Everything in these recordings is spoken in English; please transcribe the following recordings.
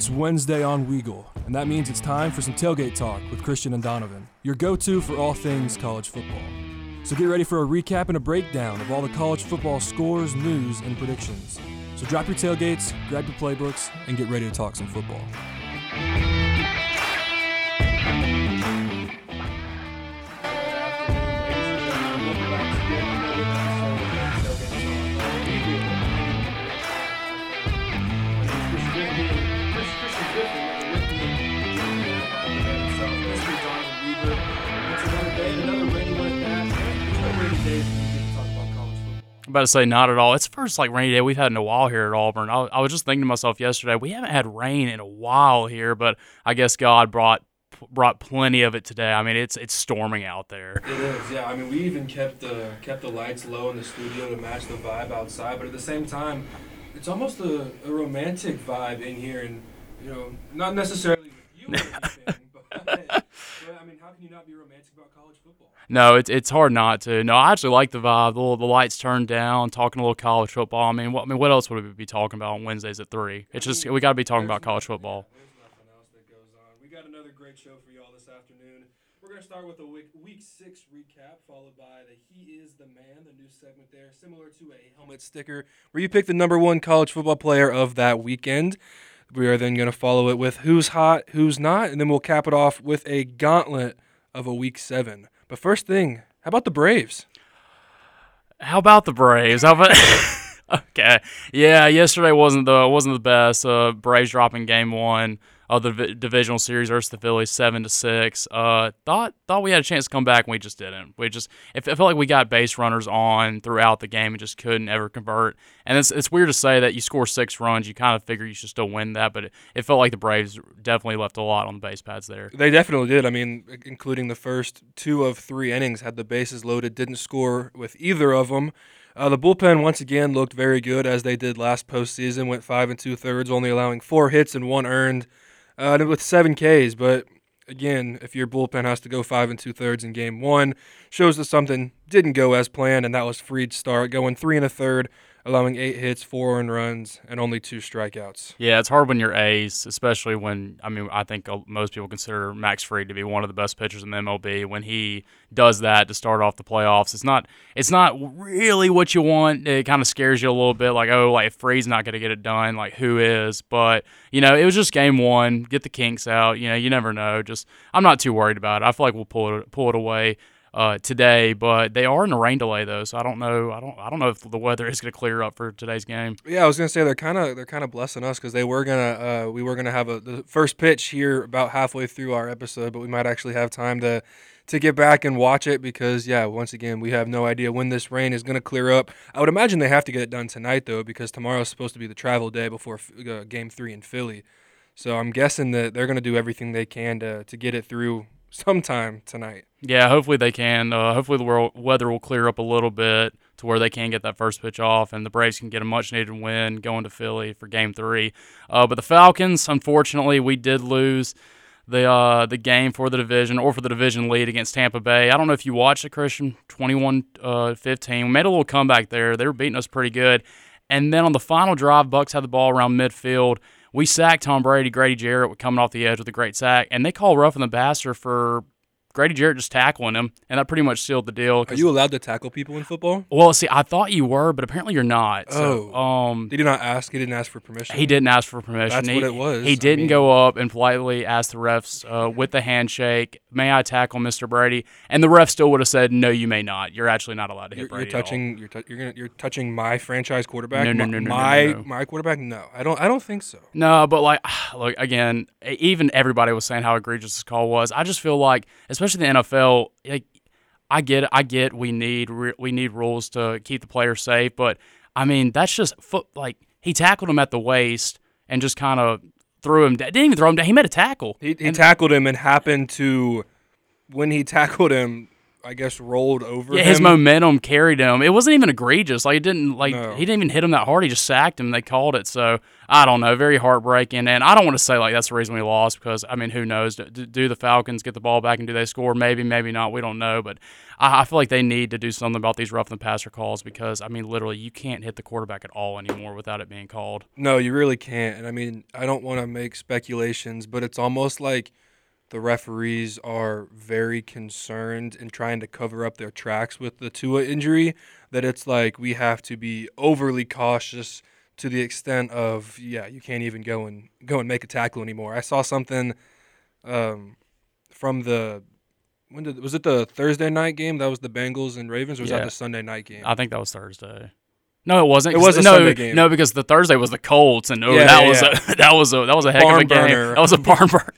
It's Wednesday on Weagle, and that means it's time for some tailgate talk with Christian and Donovan, your go to for all things college football. So get ready for a recap and a breakdown of all the college football scores, news, and predictions. So drop your tailgates, grab your playbooks, and get ready to talk some football. I'm about to say not at all. It's the first like rainy day we've had in a while here at Auburn. I, I was just thinking to myself yesterday, we haven't had rain in a while here, but I guess God brought brought plenty of it today. I mean, it's it's storming out there. It is, yeah. I mean, we even kept the kept the lights low in the studio to match the vibe outside, but at the same time, it's almost a, a romantic vibe in here, and you know, not necessarily with you or anything, I mean, how can you not be romantic about college football? No, it's it's hard not to. No, I actually like the vibe. The, the lights turned down, talking a little college football. I mean, what I mean, what else would we be talking about on Wednesdays at three? It's just we got to be talking about college football. There's nothing else that goes on. We got another great show for y'all this afternoon. We're gonna start with a week, week six recap, followed by the "He Is the Man," the new segment there, similar to a helmet sticker, where you pick the number one college football player of that weekend. We are then gonna follow it with who's hot, who's not, and then we'll cap it off with a gauntlet of a week seven. But first thing, how about the Braves? How about the Braves? How about okay? Yeah, yesterday wasn't the wasn't the best. Uh, Braves dropping game one of the divisional series versus the Phillies, seven to six. Uh, thought thought we had a chance to come back, and we just didn't. We just it, it felt like we got base runners on throughout the game and just couldn't ever convert. And it's it's weird to say that you score six runs, you kind of figure you should still win that, but it, it felt like the Braves definitely left a lot on the base pads there. They definitely did. I mean, including the first two of three innings, had the bases loaded, didn't score with either of them. Uh, the bullpen once again looked very good as they did last postseason. Went five and two thirds, only allowing four hits and one earned, uh, with seven Ks. But again, if your bullpen has to go five and two thirds in game one, shows that something didn't go as planned, and that was Fried's start, going three and a third, allowing eight hits, four earned runs, and only two strikeouts. Yeah, it's hard when you're ace, especially when I mean I think uh, most people consider Max Fried to be one of the best pitchers in the MLB. When he does that to start off the playoffs, it's not it's not really what you want. It kind of scares you a little bit, like oh, like if Fried's not going to get it done, like who is? But you know, it was just game one. Get the kinks out. You know, you never know. Just I'm not too worried about it. I feel like we'll pull it pull it away uh, today, but they are in a rain delay though, so I don't know. I don't. I don't know if the weather is going to clear up for today's game. Yeah, I was gonna say they're kind of they're kind of blessing us because they were gonna uh, we were gonna have a the first pitch here about halfway through our episode, but we might actually have time to to get back and watch it because yeah, once again we have no idea when this rain is gonna clear up. I would imagine they have to get it done tonight though because tomorrow is supposed to be the travel day before uh, Game Three in Philly. So I'm guessing that they're gonna do everything they can to to get it through sometime tonight. Yeah, hopefully they can. Uh, hopefully the world, weather will clear up a little bit to where they can get that first pitch off, and the Braves can get a much needed win going to Philly for Game Three. Uh, but the Falcons, unfortunately, we did lose the uh, the game for the division or for the division lead against Tampa Bay. I don't know if you watched it, Christian. 21-15. We made a little comeback there. They were beating us pretty good. And then on the final drive, Bucks had the ball around midfield. We sacked Tom Brady, Grady Jarrett coming off the edge with a great sack, and they call roughing the passer for Grady Jarrett just tackling him, and that pretty much sealed the deal. Are you allowed to tackle people in football? Well, see, I thought you were, but apparently you're not. So, oh, um, he did not ask. He didn't ask for permission. He didn't ask for permission. That's he, what it was. He didn't I mean, go up and politely ask the refs uh, with the handshake, "May I tackle Mr. Brady?" And the ref still would have said, "No, you may not. You're actually not allowed to hit You're, Brady." you're touching. You're, tu- you're gonna. You're touching my franchise quarterback. No, no, no, no, My no, no. my quarterback. No, I don't. I don't think so. No, but like, look again. Even everybody was saying how egregious this call was. I just feel like, especially the NFL, like I get, it, I get, we need we need rules to keep the players safe, but I mean that's just foot. Like he tackled him at the waist and just kind of threw him. Didn't even throw him down. He made a tackle. He, he tackled him and happened to, when he tackled him, I guess rolled over. Yeah, him. his momentum carried him. It wasn't even egregious. Like it didn't like No. he didn't even hit him that hard. He just sacked him. They called it. So I don't know. Very heartbreaking. And I don't want to say like that's the reason we lost because I mean who knows? Do, do the Falcons get the ball back and do they score? Maybe, maybe not. We don't know. But I, I feel like they need to do something about these rough the passer calls because I mean literally you can't hit the quarterback at all anymore without it being called. No, you really can't. And I mean, I don't want to make speculations, but it's almost like the referees are very concerned in trying to cover up their tracks with the Tua injury. That it's like we have to be overly cautious to the extent of yeah, you can't even go and go and make a tackle anymore. I saw something um, from the when did was it the Thursday night game? That was the Bengals and Ravens, or was Yeah. that the Sunday night game? I think that was Thursday. No, it wasn't. It was a no, Sunday game. No, because the Thursday was the Colts, and oh, Yeah, that yeah, was yeah. a that was a that was a heck Barn of a game. burner. That was a barn burner.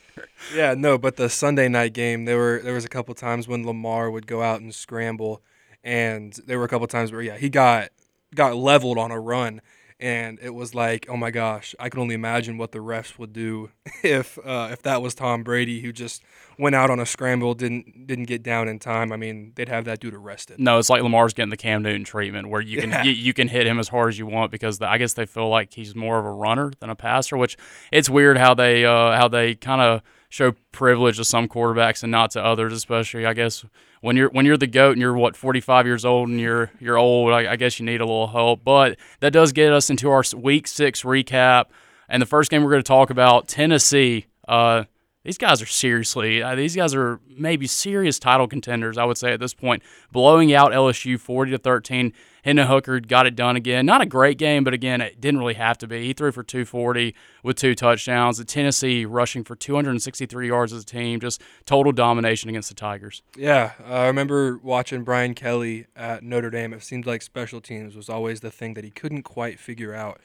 Yeah, no, but the Sunday night game, there were there was a couple times when Lamar would go out and scramble, and there were a couple times where yeah, he got got leveled on a run, and it was like, oh my gosh, I can only imagine what the refs would do if uh, if that was Tom Brady who just went out on a scramble, didn't didn't get down in time. I mean, they'd have that dude arrested. No, it's like Lamar's getting the Cam Newton treatment, where you can Yeah. you, you can hit him as hard as you want because the, I guess they feel like he's more of a runner than a passer. Which it's weird how they uh, how they kind of show privilege to some quarterbacks and not to others, especially I guess when you're when you're the goat and you're what 45 years old and you're you're old. I, I guess you need a little help, but that does get us into our week six recap. And the first game we're going to talk about Tennessee. Uh, these guys are seriously, uh, these guys are maybe serious title contenders, I would say at this point. Blowing out LSU 40 to 13. Hendon Hooker got it done again. Not a great game, but again, it didn't really have to be. He threw for 240 with two touchdowns. The Tennessee rushing for 263 yards as a team, just total domination against the Tigers. Yeah, uh, I remember watching Brian Kelly at Notre Dame. It seemed like special teams was always the thing that he couldn't quite figure out.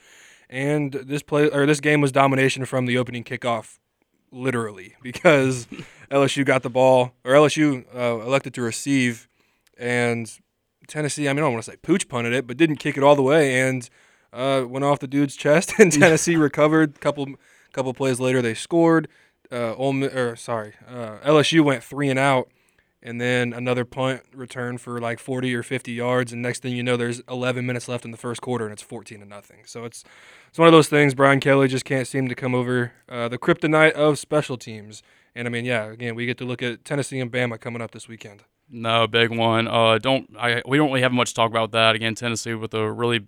And this play or this game was domination from the opening kickoff, literally, because LSU got the ball or LSU uh, elected to receive, and Tennessee. I mean, I don't want to say pooch punted it, but didn't kick it all the way and uh, went off the dude's chest. And Tennessee recovered. Couple couple plays later, they scored. Uh, Ole, or sorry, uh, LSU went three and out and then another punt return for like 40 or 50 yards and next thing you know there's 11 minutes left in the first quarter and it's 14 to nothing so it's it's one of those things brian kelly just can't seem to come over uh, the kryptonite of special teams and i mean yeah again we get to look at tennessee and bama coming up this weekend No, big one. Uh, don't I? We don't really have much to talk about that. Again, Tennessee with a really,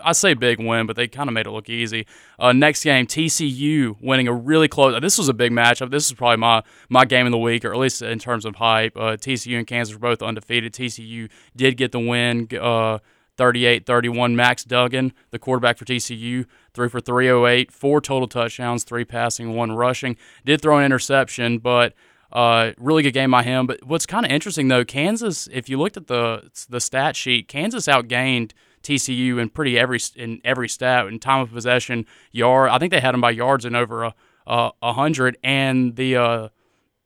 I say big win, but they kind of made it look easy. Uh, next game, TCU winning a really close. This was a big matchup. This is probably my my game of the week, or at least in terms of hype. Uh, TCU and Kansas were both undefeated. TCU did get the win. Uh, 38-31. Max Duggan, the quarterback for TCU, threw for 308, four total touchdowns, three passing, one rushing. Did throw an interception, but uh, really good game by him. But what's kind of interesting though, Kansas, if you looked at the the stat sheet, Kansas outgained TCU in pretty every in every stat in time of possession, yard. I think they had them by yards in over a a, a hundred, and the uh,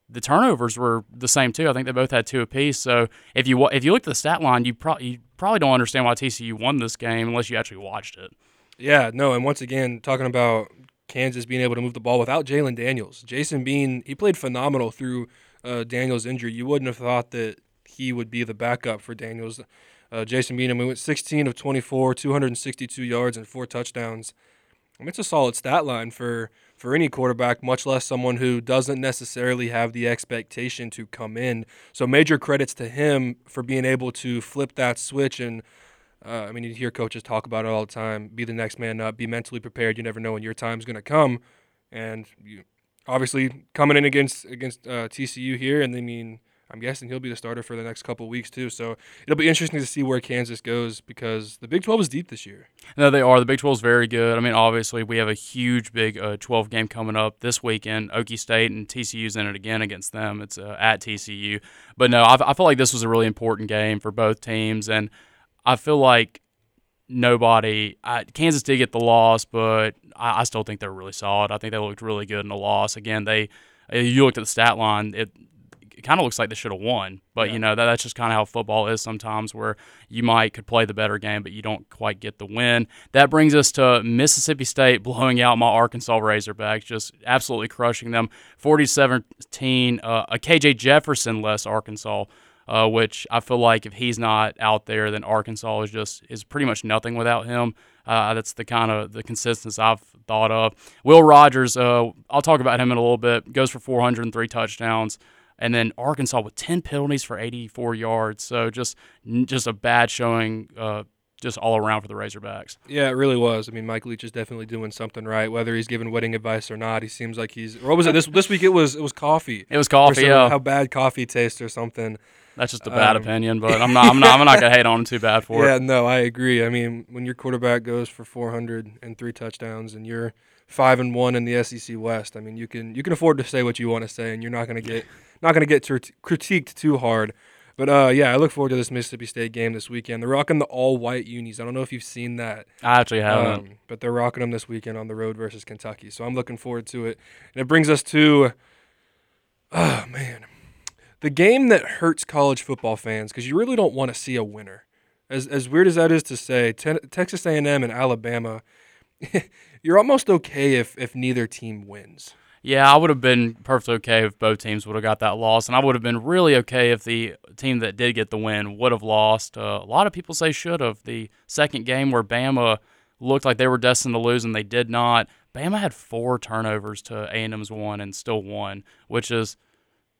the turnovers were the same too. I think they both had two apiece. So if you if you look at the stat line, you probably you probably don't understand why TCU won this game unless you actually watched it. yeah no and once again talking about kansas being able to move the ball without jalon daniels jason bean he played phenomenal through uh, daniels injury you wouldn't have thought that he would be the backup for daniels uh, jason bean I mean, went 16 of 24 262 yards and four touchdowns I mean, it's a solid stat line for for any quarterback, much less someone who doesn't necessarily have the expectation to come in. So major credits to him for being able to flip that switch and. Uh, I mean, you hear coaches talk about it all the time. Be the next man up. Be mentally prepared. You never know when your time's going to come, and you obviously coming in against against uh, TCU here. And I mean, I'm guessing he'll be the starter for the next couple weeks too. So it'll be interesting to see where Kansas goes because the Big 12 is deep this year. No, they are. The Big 12 is very good. I mean, obviously, we have a huge Big uh, 12 game coming up this weekend. Okie State and TCU's in it again against them. It's uh, at TCU. But no, I, I feel like this was a really important game for both teams. And I feel like nobody, I, Kansas did get the loss, but I, I still think they're really solid. I think they looked really good in the loss. Again, they, you looked at the stat line, it, it kind of looks like they should have won. But Yeah. you know that, that's just kind of how football is sometimes, where you might could play the better game, but you don't quite get the win. That brings us to Mississippi State blowing out my Arkansas Razorbacks, just absolutely crushing them, 40-17. Uh, a KJ Jefferson less Arkansas uh, which I feel like if he's not out there, then Arkansas is just is pretty much nothing without him. Uh, that's the kind of the consistency I've thought of. Will Rogers, uh, I'll talk about him in a little bit. Goes for 403 touchdowns, and then Arkansas with 10 penalties for 84 yards. So just just a bad showing. Uh, just all around for the Razorbacks. Yeah, it really was. I mean, Mike Leach is definitely doing something right, whether he's giving wedding advice or not. He seems like he's. What was it this this week? It was it was coffee. It was coffee. Some, yeah. How bad coffee tastes or something. That's just a bad um, opinion, but I'm not. I'm not. I'm not gonna hate on him too bad for yeah, it. Yeah, no, I agree. I mean, when your quarterback goes for 400 and three touchdowns, and you're five and one in the SEC West, I mean, you can you can afford to say what you want to say, and you're not gonna get not gonna get critiqued too hard. But uh, yeah, I look forward to this Mississippi State game this weekend. They're rocking the all white unis. I don't know if you've seen that. I actually haven't. Um, but they're rocking them this weekend on the road versus Kentucky. So I'm looking forward to it. And it brings us to, oh man, the game that hurts college football fans because you really don't want to see a winner. As as weird as that is to say, te- Texas A&M and Alabama, you're almost okay if if neither team wins. Yeah, I would have been perfectly okay if both teams would have got that loss, and I would have been really okay if the team that did get the win would have lost. Uh, a lot of people say should have. The second game where Bama looked like they were destined to lose and they did not. Bama had four turnovers to A&M's one and still won, which is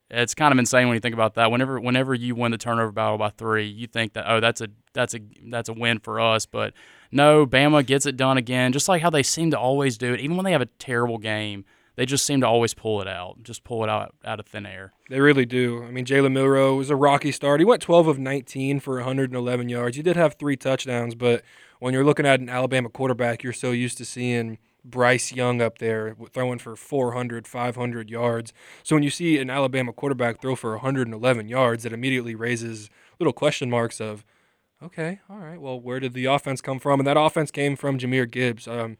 it's kind of insane when you think about that. Whenever whenever you win the turnover battle by three, you think that oh that's a that's a that's a win for us, but no, Bama gets it done again, just like how they seem to always do it, even when they have a terrible game they just seem to always pull it out, just pull it out out of thin air. They really do. I mean, Jalen Milroe was a rocky start. He went 12 of 19 for 111 yards. He did have three touchdowns, but when you're looking at an Alabama quarterback, you're so used to seeing Bryce Young up there throwing for 400, 500 yards. So when you see an Alabama quarterback throw for 111 yards, it immediately raises little question marks of, okay, all right, well, where did the offense come from? And that offense came from Jahmyr Gibbs. Um,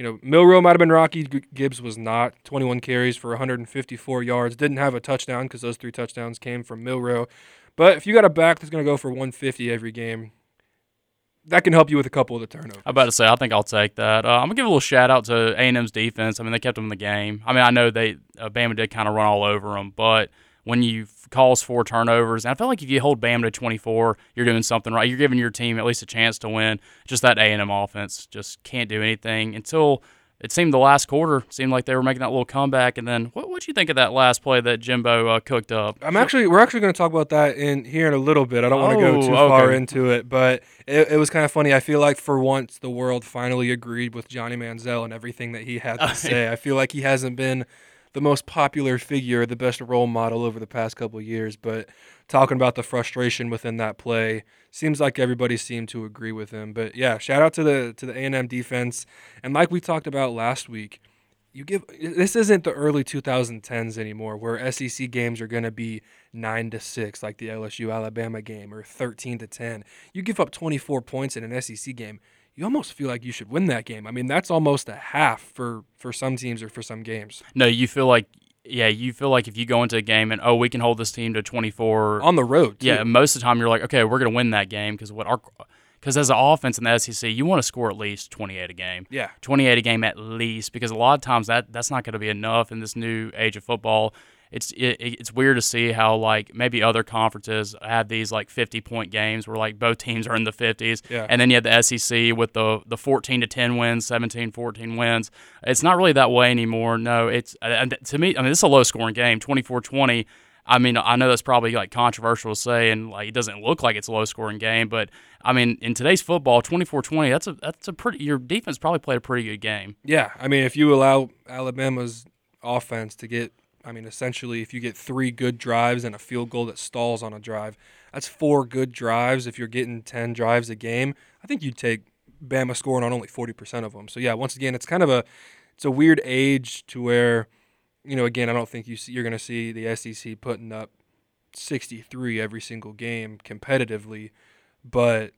you know, Milroe might have been rocky. Gibbs was not. 21 carries for 154 yards. Didn't have a touchdown because those three touchdowns came from Milroe. But if you got a back that's going to go for 150 every game, that can help you with a couple of the turnovers. I'm about to say, I think I'll take that. Uh, I'm gonna give a little shout out to A&M's defense. I mean, they kept them in the game. I mean, I know they uh, Bama did kind of run all over them, but when you calls four turnovers. And I feel like if you hold Bama to 24, you're doing something right. You're giving your team at least a chance to win. Just that A&M offense just can't do anything until it seemed the last quarter seemed like they were making that little comeback. And then what what you think of that last play that Jimbo uh, cooked up? I'm actually we're actually going to talk about that in here in a little bit. I don't want to go oh, too okay. far into it, but it, it was kind of funny. I feel like for once the world finally agreed with Johnny Manziel and everything that he had to say. I feel like he hasn't been the most popular figure, the best role model over the past couple years. But talking about the frustration within that play, seems like everybody seemed to agree with him. But yeah, shout out to the to the A and M defense. And like we talked about last week, you give this isn't the early 2010s anymore, where SEC games are going to be nine to six, like the LSU Alabama game, or 13 to 10. You give up 24 points in an SEC game you almost feel like you should win that game. I mean, that's almost a half for for some teams or for some games. No, you feel like yeah, you feel like if you go into a game and oh, we can hold this team to 24 on the road. Too. Yeah, most of the time you're like, okay, we're going to win that game because what our because as an offense in the SEC, you want to score at least 28 a game. Yeah, 28 a game at least because a lot of times that that's not going to be enough in this new age of football it's it, it's weird to see how like maybe other conferences have these like 50 point games where like both teams are in the 50s yeah. and then you have the SEC with the the 14 to 10 wins 17 14 wins it's not really that way anymore no it's to me I mean this is a low scoring game 24-20 I mean, I know that's probably like controversial to say, and like it doesn't look like it's a low scoring game, but I mean, in today's football, 24-20, that's a that's a pretty. Your defense probably played a pretty good game. Yeah, I mean, if you allow Alabama's offense to get I mean, essentially, if you get three good drives and a field goal that stalls on a drive, that's four good drives. If you're getting 10 drives a game, I think you'd take Bama scoring on only 40% of them. So, yeah, once again, it's kind of a it's a weird age to where, you know, again, I don't think you see, you're going to see the SEC putting up 63 every single game competitively. But,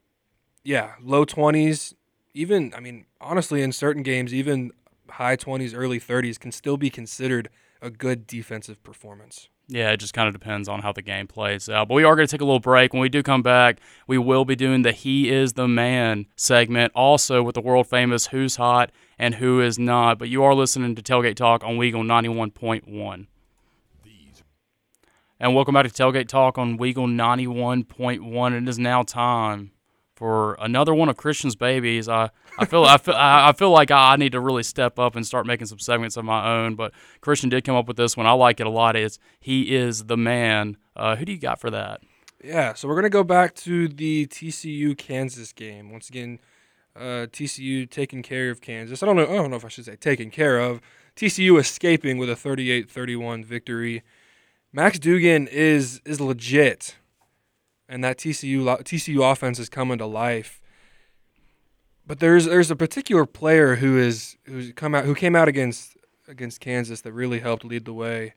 yeah, low 20s, even, I mean, honestly, in certain games, even high 20s, early 30s can still be considered – a good defensive performance. Yeah, it just kind of depends on how the game plays out. But we are going to take a little break. When we do come back, we will be doing the He is the Man segment, also with the world famous Who's Hot and Who is Not. But you are listening to Tailgate Talk on Weagle 91.1. and welcome back to Tailgate Talk on Weagle 91.1. It is now time for another one of Christian's babies. I, I feel I feel I feel like I need to really step up and start making some segments of my own. But Christian did come up with this one. I like it a lot. It's he is the man. Uh, who do you got for that? Yeah, so we're gonna go back to the TCU Kansas game once again. Uh, TCU taking care of Kansas. I don't know. I don't know if I should say taking care of. TCU escaping with a 38-31 victory. Max Duggan is is legit, and that TCU TCU offense is coming to life. But there's there's a particular player who is who's come out who came out against against Kansas that really helped lead the way.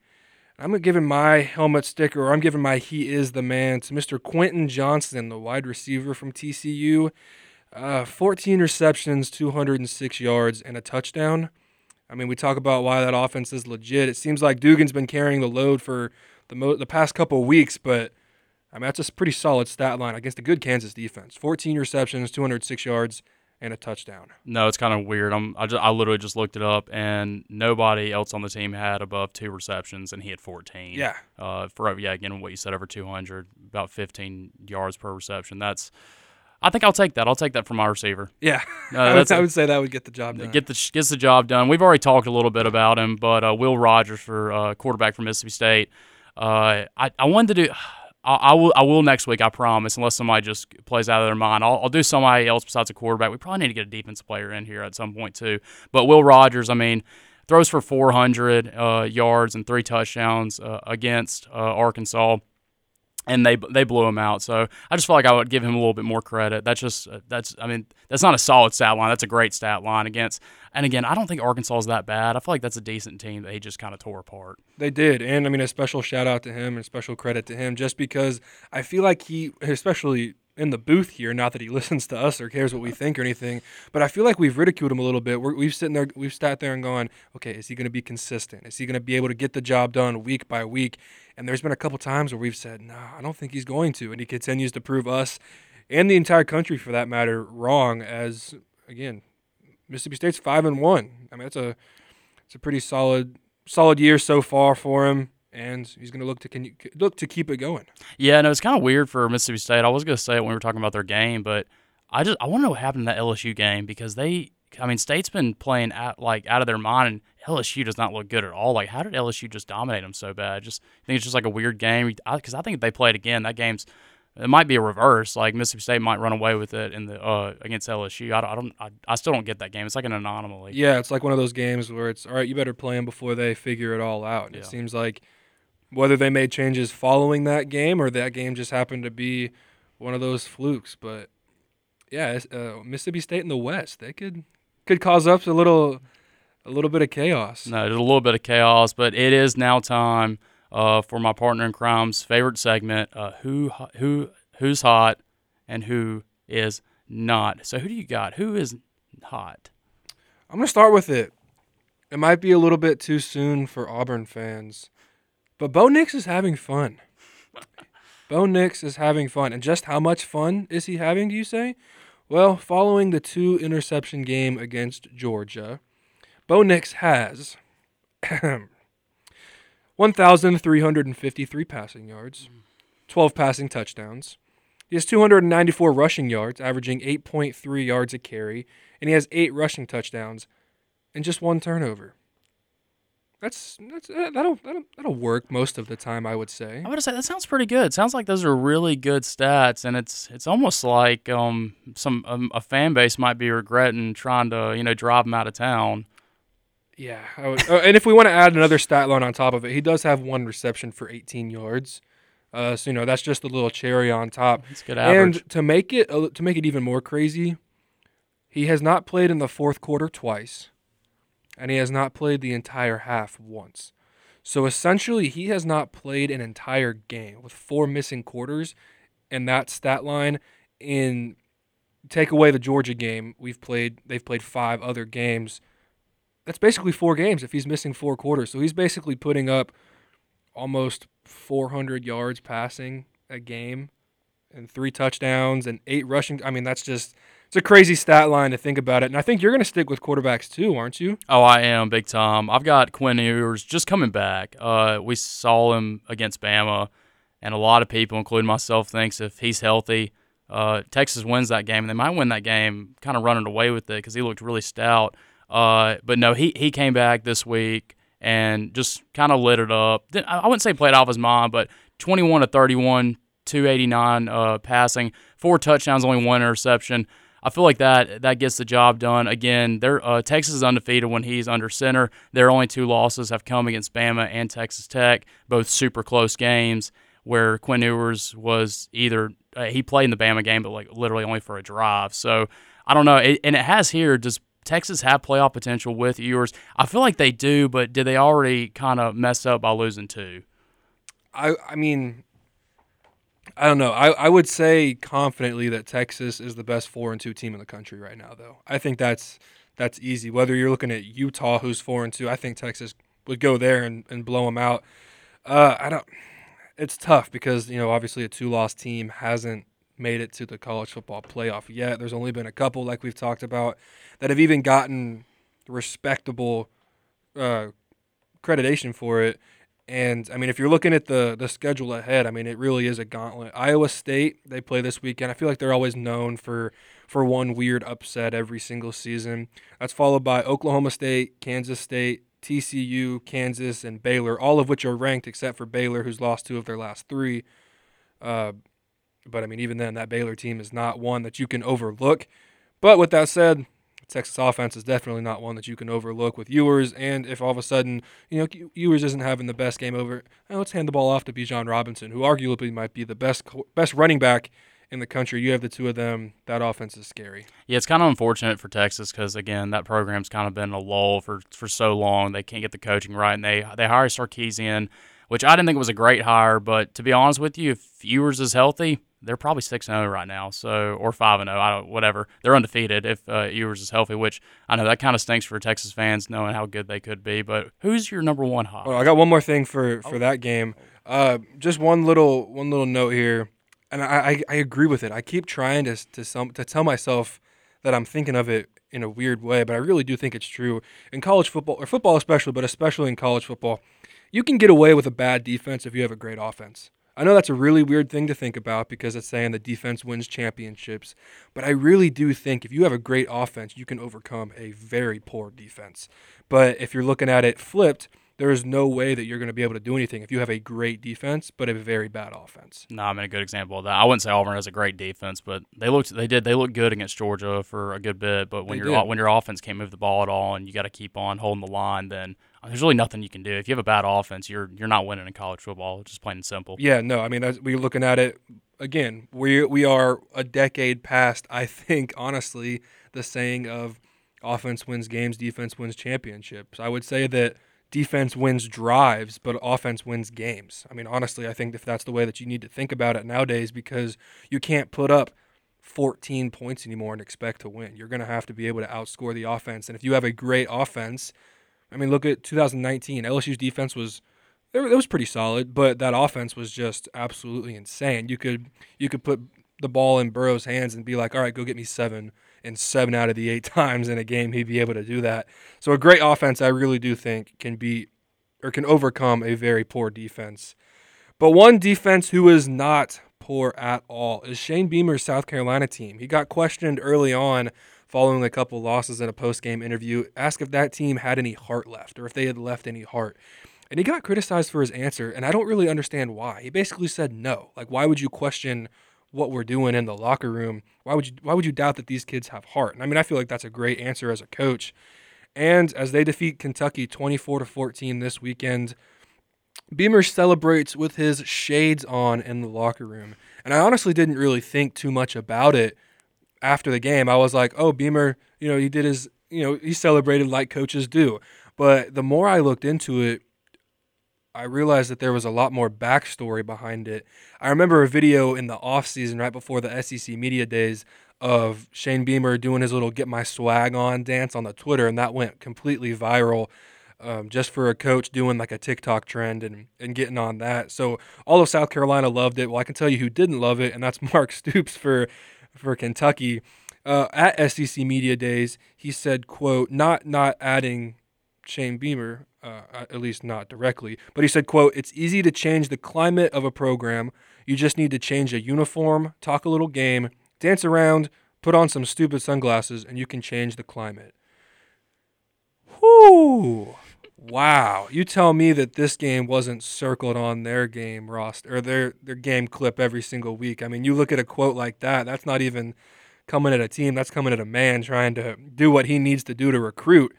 I'm giving my helmet sticker, or I'm giving my he is the man to Mr. Quentin Johnston, the wide receiver from TCU. Uh, 14 receptions, 206 yards, and a touchdown. I mean, we talk about why that offense is legit. It seems like Duggan's been carrying the load for the mo- the past couple weeks, but I mean that's a pretty solid stat line against a good Kansas defense. 14 receptions, 206 yards, and a touchdown. No, it's kind of weird. I'm I, just, I literally just looked it up, and nobody else on the team had above two receptions, and he had 14. Yeah. Uh, for yeah, again, what you said, over 200, about 15 yards per reception. That's I think I'll take that. I'll take that from my receiver. Yeah, uh, I, would, I, would, say that would get the job done. Get the gets the job done. We've already talked a little bit about him, but uh, Will Rogers for uh, quarterback for Mississippi State. Uh, I I wanted to do. I, I, will. I will next week. I promise. Unless somebody just plays out of their mind, I'll, I'll do somebody else besides a quarterback. We probably need to get a defensive player in here at some point too. But Will Rogers, I mean, throws for 400 uh, yards and three touchdowns uh, against Arkansas and they they blew him out. So I just feel like I would give him a little bit more credit. That's just uh, that's I mean that's not a solid stat line. That's a great stat line against. And again, I don't think Arkansas is that bad. I feel like that's a decent team that he just kind of tore apart. They did, and I mean a special shout out to him and special credit to him just because I feel like he, especially in the booth here. Not that he listens to us or cares what we think or anything, but I feel like we've ridiculed him a little bit. we have sitting there, we've sat there and gone, okay, is he going to be consistent? Is he going to be able to get the job done week by week? And there's been a couple times where we've said, nah, I don't think he's going to, and he continues to prove us and the entire country, for that matter, wrong. As again, Mississippi State's five and one. I mean, it's a it's a pretty solid solid year so far for him and he's going to look to can, look to keep it going. Yeah, no, it's kind of weird for Mississippi State. I was going to say it when we were talking about their game, but I just I want to know what happened in that LSU game because they, I mean, State's been playing at, like out of their mind, and LSU does not look good at all. Like, how did LSU just dominate them so bad? Just I think it's just like a weird game because I, I think if they played again, that game's it might be a reverse. Like Mississippi State might run away with it in the uh, against LSU. I don't, I, don't I, I, still don't get that game. It's like an anomaly. Yeah, it's like one of those games where it's all right. You better play them before they figure it all out. And yeah. It seems like whether they made changes following that game or that game just happened to be one of those flukes. But yeah, uh, Mississippi State in the West, they could could cause up a little a little bit of chaos. No, there's a little bit of chaos, but it is now time uh, for my partner in crime's favorite segment: uh, who who who's hot and who is not. So who do you got? Who is hot? I'm gonna start with it. It might be a little bit too soon for Auburn fans. But Bo Nix is having fun. Bo Nix is having fun. And just how much fun is he having, do you say? Well, following the two interception game against Georgia, Bo Nix has 1,353 passing yards, 12 passing touchdowns. He has 294 rushing yards, averaging 8.3 yards a carry, and he has eight rushing touchdowns and just one turnover. That's that's uh, that'll, that'll that'll work most of the time, I would say. I would say that sounds pretty good. Sounds like those are really good stats, and it's it's almost like um some um, a fan base might be regretting trying to you know drive him out of town. Yeah, would, uh, and if we want to add another stat line on top of it, he does have one reception for 18 yards. Uh, so you know that's just a little cherry on top. That's good average. And to make it to make it even more crazy, he has not played in the fourth quarter twice and he has not played the entire half once. So essentially, he has not played an entire game with four missing quarters, and that stat line in take away the Georgia game, we've played they've played five other games. That's basically four games if he's missing four quarters. So he's basically putting up almost 400 yards passing a game and three touchdowns and eight rushing. I mean, that's just it's a crazy stat line to think about it. And I think you're going to stick with quarterbacks too, aren't you? Oh, I am big time. I've got Quinn Ewers just coming back. Uh, we saw him against Bama, and a lot of people, including myself, thinks if he's healthy, uh, Texas wins that game, and they might win that game, kind of running away with it because he looked really stout. Uh, but no, he he came back this week and just kind of lit it up. I wouldn't say played off his mind, but 21 to 31, 289 uh, passing, four touchdowns, only one interception. I feel like that that gets the job done. Again, they uh, Texas is undefeated when he's under center. Their only two losses have come against Bama and Texas Tech, both super close games where Quinn Ewers was either uh, he played in the Bama game, but like literally only for a drive. So I don't know, it, and it has here. Does Texas have playoff potential with Ewers? I feel like they do, but did they already kind of mess up by losing two? I I mean, I don't know. I, I would say confidently that Texas is the best four and two team in the country right now, though. I think that's that's easy. Whether you're looking at Utah, who's four and two, I think Texas would go there and, and blow them out. Uh, I don't. It's tough because you know obviously a two loss team hasn't made it to the college football playoff yet. There's only been a couple, like we've talked about, that have even gotten respectable uh, accreditation for it. And I mean, if you're looking at the the schedule ahead, I mean, it really is a gauntlet. Iowa State they play this weekend. I feel like they're always known for for one weird upset every single season. That's followed by Oklahoma State, Kansas State, TCU, Kansas, and Baylor, all of which are ranked except for Baylor, who's lost two of their last three. Uh, but I mean, even then, that Baylor team is not one that you can overlook. But with that said, Texas offense is definitely not one that you can overlook with Ewers. And if all of a sudden, you know, Ewers isn't having the best game over, let's hand the ball off to Bijan Robinson, who arguably might be the best best running back in the country. You have the two of them. That offense is scary. Yeah, it's kind of unfortunate for Texas because again, that program's kind of been a lull for for so long. They can't get the coaching right, and they they hire Sarkisian, which I didn't think was a great hire. But to be honest with you, if Ewers is healthy, they're probably six and zero oh right now, so or five and zero. Oh, I don't whatever. They're undefeated if uh, Ewers is healthy, which I know that kind of stinks for Texas fans knowing how good they could be. But who's your number one hot? Well, I got one more thing for for oh. that game. Uh, just one little one little note here, and I, I, I agree with it. I keep trying to to some to tell myself that I'm thinking of it in a weird way, but I really do think it's true in college football or football especially, but especially in college football. You can get away with a bad defense if you have a great offense. I know that's a really weird thing to think about because it's saying the defense wins championships, but I really do think if you have a great offense, you can overcome a very poor defense. But if you're looking at it flipped, there is no way that you're going to be able to do anything if you have a great defense but a very bad offense. No, I mean a good example of that. I wouldn't say Auburn has a great defense, but they looked they did they looked good against Georgia for a good bit. But when your when your offense can't move the ball at all and you got to keep on holding the line, then there's really nothing you can do. If you have a bad offense, you're you're not winning in college football. Just plain and simple. Yeah, no, I mean we're looking at it again. We we are a decade past. I think honestly, the saying of offense wins games, defense wins championships. I would say that defense wins drives, but offense wins games. I mean, honestly, I think if that's the way that you need to think about it nowadays, because you can't put up 14 points anymore and expect to win. You're going to have to be able to outscore the offense. And if you have a great offense I mean, look at 2019. LSU's defense was it was pretty solid, but that offense was just absolutely insane. You could you could put the ball in Burrow's hands and be like, "All right, go get me seven." And seven out of the eight times in a game, he'd be able to do that. So a great offense, I really do think, can beat or can overcome a very poor defense. But one defense who is not poor at all is Shane Beamer's South Carolina team. He got questioned early on following a couple losses in a post game interview, asked if that team had any heart left or if they had left any heart. And he got criticized for his answer, and I don't really understand why. He basically said no. Like, why would you question what we're doing in the locker room? Why would you why would you doubt that these kids have heart? And I mean, I feel like that's a great answer as a coach. And as they defeat Kentucky 24 to 14 this weekend, Beamer celebrates with his shades on in the locker room. And I honestly didn't really think too much about it after the game, I was like, oh, Beamer, you know, he did his, you know, he celebrated like coaches do. But the more I looked into it, I realized that there was a lot more backstory behind it. I remember a video in the off season, right before the SEC media days, of Shane Beamer doing his little "Get My Swag On" dance on the Twitter, and that went completely viral. Um, just for a coach doing like a TikTok trend and, and getting on that. So all of South Carolina loved it. Well, I can tell you who didn't love it, and that's Mark Stoops for for Kentucky. uh, at SEC Media Days, he said, "quote Not not adding Shane Beamer, uh, at least not directly, but he said, quote It's easy to change the climate of a program. You just need to change a uniform, talk a little game, dance around, put on some stupid sunglasses, and you can change the climate." Whoo! Wow, you tell me that this game wasn't circled on their game roster or their their game clip every single week. I mean, you look at a quote like that, that's not even coming at a team, that's coming at a man trying to do what he needs to do to recruit.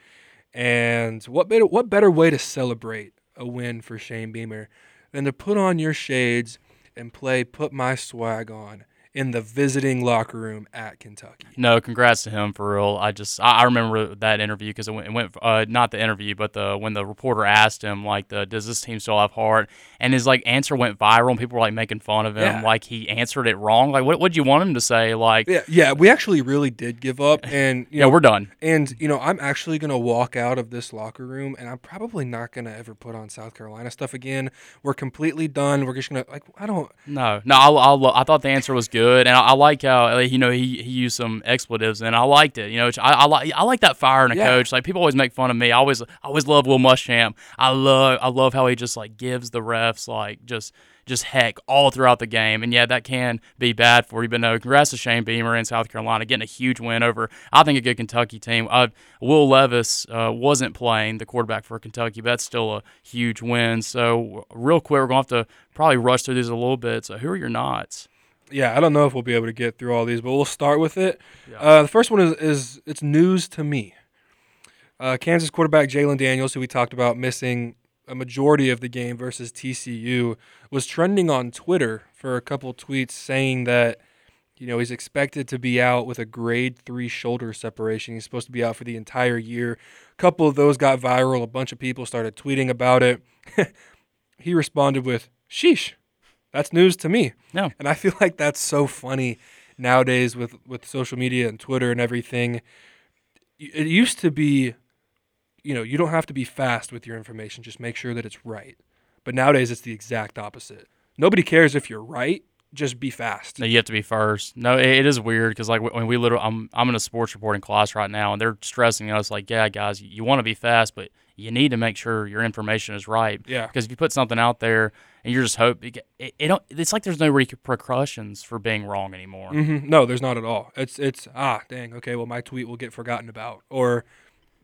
And what better what better way to celebrate a win for Shane Beamer than to put on your shades and play put my swag on in the visiting locker room at Kentucky. No, congrats to him for real. I just I, I remember that interview because it went, it went uh, not the interview, but the when the reporter asked him like, the, "Does this team still have heart?" and his like answer went viral, and people were like making fun of him, Yeah. like he answered it wrong. Like, what would you want him to say? Like, Yeah, yeah, we actually really did give up, and you yeah, know, we're done. and you know, I'm actually gonna walk out of this locker room, and I'm probably not gonna ever put on South Carolina stuff again. We're completely done. We're just gonna like, I don't. No, no, I, I, I thought the answer was good, and I, I like how uh, you know he, he used some expletives, and I liked it. You know, I, I like I like that fire in a Yeah. coach. Like people always make fun of me. I always I always love Will Muschamp. I love I love how he just like gives the refs like just just heck all throughout the game, and yeah, that can be bad for you. But no, congrats to Shane Beamer in South Carolina getting a huge win over I think a good Kentucky team. Uh, Will Levis uh, wasn't playing the quarterback for Kentucky, but that's still a huge win. So real quick, we're gonna have to probably rush through these a little bit. So who are your knots? Yeah, I don't know if we'll be able to get through all these, but we'll start with it. Yeah. Uh, the first one is, is it's news to me. Uh, Kansas quarterback Jalon Daniels, who we talked about missing a majority of the game versus TCU, was trending on Twitter for a couple tweets saying that you know he's expected to be out with a grade three shoulder separation. He's supposed to be out for the entire year. A couple of those got viral. A bunch of people started tweeting about it. he responded with, "Sheesh, that's news to me." No. And I feel like that's so funny nowadays with with social media and Twitter and everything. It used to be, you know, you don't have to be fast with your information. Just make sure that it's right. But nowadays, it's the exact opposite. Nobody cares if you're right. Just be fast. No, you have to be first. No, it, it is weird because like when we literally, I'm I'm in a sports reporting class right now, and they're stressing us like, yeah, guys, you, want to be fast, but you need to make sure your information is right. Yeah. Because if you put something out there and you're just hope, it, it, don't, it's like there's no repercussions for being wrong anymore. hmm No, there's not at all. It's it's ah dang okay. Well, my tweet will get forgotten about, or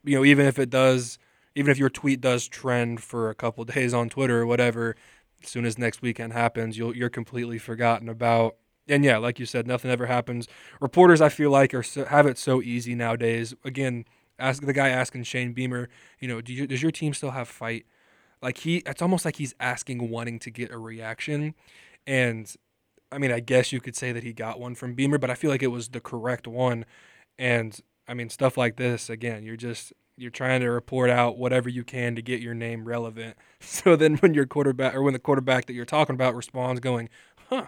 you know, even if it does, even if your tweet does trend for a couple days on Twitter or whatever, as soon as next weekend happens, you'll you're completely forgotten about. And yeah, like you said, nothing ever happens. Reporters, I feel like, are so, have it so easy nowadays. Again, ask the guy asking Shane Beamer, you know, do you, does your team still have fight? Like he, it's almost like he's asking, wanting to get a reaction, and I mean, I guess you could say that he got one from Beamer, but I feel like it was the correct one. And I mean, stuff like this again, you're just you're trying to report out whatever you can to get your name relevant. So then when your quarterback or when the quarterback that you're talking about responds going, "Huh,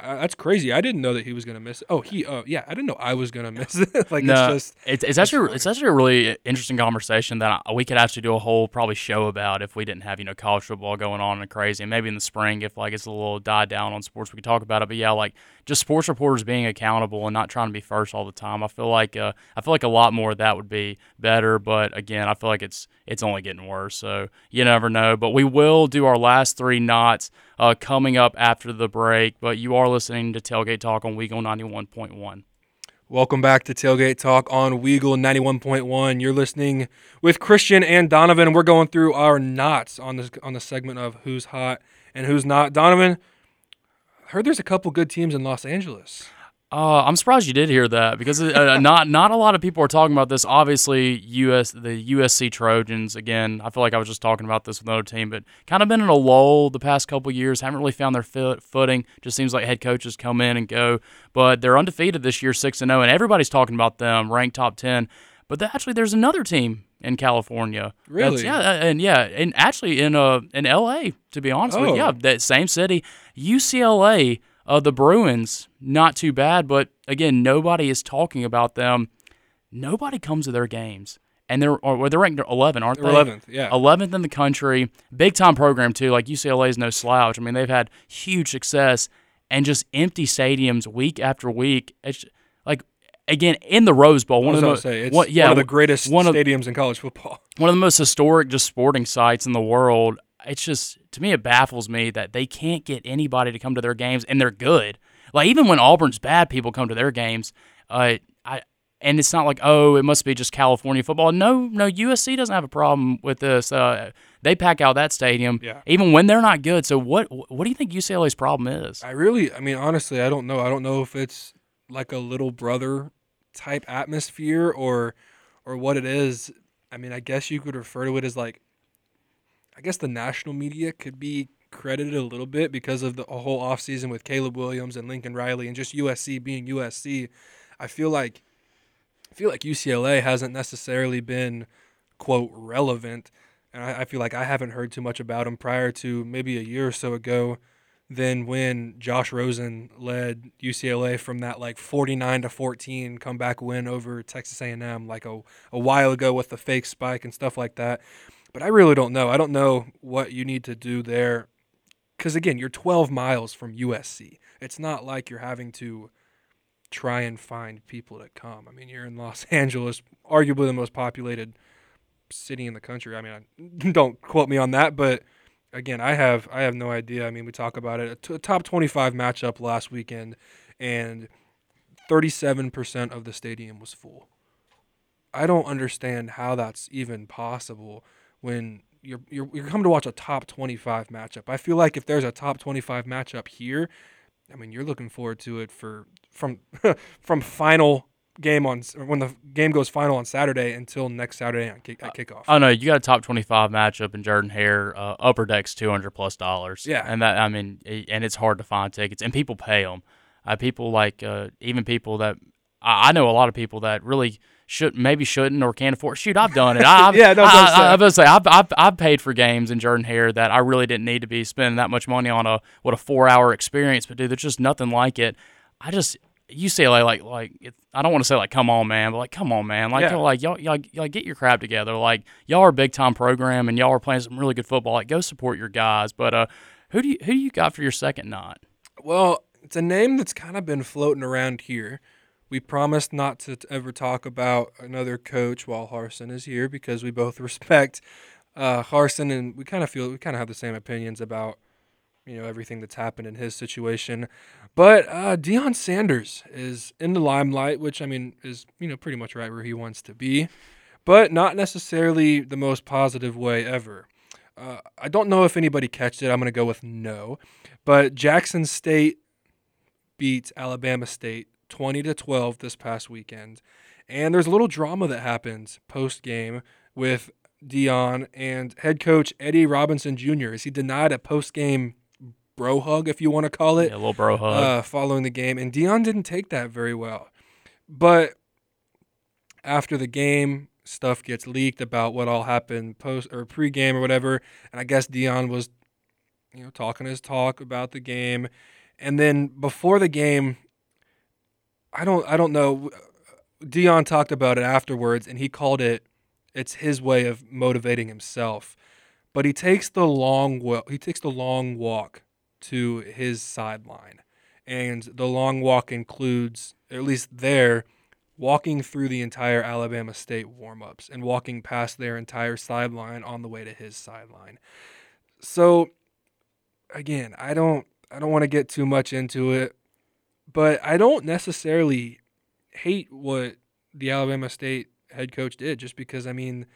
uh, that's crazy. I didn't know that he was gonna miss it. Oh, he. Oh, yeah. I didn't know I was gonna miss it. like No, it's just It's, it's actually it's actually a really interesting conversation that I, we could actually do a whole probably show about if we didn't have you know college football going on and crazy and maybe in the spring if like it's a little died down on sports we could talk about it but yeah like just sports reporters being accountable and not trying to be first all the time I feel like uh, I feel like a lot more of that would be better but again I feel like it's it's only getting worse so you never know but we will do our last three knots uh, coming up after the break but you are listening to Tailgate Talk on Weagle 91.1. Welcome back to Tailgate Talk on Weagle 91.1. You're listening with Christian and Donovan. We're going through our knots on this on the segment of who's hot and who's not. Donovan, I heard there's a couple good teams in Los Angeles. Uh, I'm surprised you did hear that because uh, not not a lot of people are talking about this. Obviously, US the USC Trojans again. I feel like I was just talking about this with another team, but kind of been in a lull the past couple years. Haven't really found their foot, footing. Just seems like head coaches come in and go, but they're undefeated this year, six and zero, and everybody's talking about them, ranked top ten. But the, actually, there's another team in California. That's- Really? yeah, uh, and yeah, and actually in uh in L.A. To be honest with Oh. you, yeah, that same city, UCLA. Uh, the Bruins, not too bad, but again, nobody is talking about them. Nobody comes to their games, and they're or they're ranked 11, aren't They're they? 11th, yeah. 11th in the country, big time program too. Like UCLA is no slouch. I mean, they've had huge success and just empty stadiums week after week. It's like again in the Rose Bowl, one of the most, say it's one, yeah, one of the greatest one of- stadiums in college football. one of the most historic just sporting sites in the world. It's just to me it baffles me that they can't get anybody to come to their games and they're good. Like even when Auburn's bad, people come to their games. Uh, I and it's not like oh it must be just California football. No, no, USC doesn't have a problem with this. Uh, they pack out that stadium Yeah. even when they're not good. So what what do you think UCLA's problem is? I really, I mean, honestly, I don't know. I don't know if it's like a little brother type atmosphere or or what it is. I mean, I guess you could refer to it as like, I guess the national media could be credited a little bit because of the whole offseason with Caleb Williams and Lincoln Riley and just USC being USC. I feel like I feel like UCLA hasn't necessarily been quote relevant, and I, I feel like I haven't heard too much about them prior to maybe a year or so ago than when Josh Rosen led UCLA from that like 49 to 14 comeback win over Texas A&M like a, a while ago with the fake spike and stuff like that. But I really don't know. I don't know what you need to do there cuz again, you're 12 miles from USC. It's not like you're having to try and find people to come. I mean, you're in Los Angeles, arguably the most populated city in the country. I mean, I, don't quote me on that, but again, I have I have no idea. I mean, we talk about it. A, t- a top 25 matchup last weekend, and 37% of the stadium was full. I don't understand how that's even possible when you're, you're you're coming to watch a top 25 matchup. I feel like if there's a top 25 matchup here, I mean, you're looking forward to it for from from final game on when the game goes final on Saturday until next Saturday on kick, at kickoff. Oh no, you got a top twenty-five matchup in Jordan Hare. Uh, upper deck's two hundred plus dollars. Yeah. and that I mean, and it's hard to find tickets, and people pay them. Uh, people like uh, even people that I, I know a lot of people that really should maybe shouldn't or can't afford. Shoot, I've done it. I, I've, Yeah, no, I, don't say. I, I, was say I've, I've I've paid for games in Jordan Hare that I really didn't need to be spending that much money on a what a four-hour experience. But dude, there's just nothing like it. I just UCLA like like it, I don't want to say like come on man, but like come on man, like Yeah. y'all, like y'all, y'all y'all get your crap together. Like y'all are a big time program and y'all are playing some really good football. Like go support your guys. But uh, who do you who do you got for your second night? Well, it's a name that's kind of been floating around here. We promised not to ever talk about another coach while Harsin is here because we both respect uh, Harsin and we kind of feel we kind of have the same opinions about you know everything that's happened in his situation. But uh, Deion Sanders is in the limelight, which I mean is you know pretty much right where he wants to be, but not necessarily the most positive way ever. Uh, I don't know if anybody catched it. I'm going to go with no. But Jackson State beats Alabama State 20 to 12 this past weekend. And there's a little drama that happens post game with Deion and head coach Eddie Robinson Jr. Is he denied a post game bro hug, if you want to call it Yeah, a little bro hug. uh, following the game, and Deion didn't take that very well. But after the game, stuff gets leaked about what all happened post or pre-game or whatever, and I guess Deion was, you know, talking his talk about the game, and then before the game, I don't, I don't know. Deion talked about it afterwards, and he called it. It's his way of motivating himself, but he takes the long. He takes the long walk to his sideline. And the long walk includes, at least there, walking through the entire Alabama State warmups and walking past their entire sideline on the way to his sideline. So again, I don't I don't want to get too much into it, but I don't necessarily hate what the Alabama State head coach did just because I mean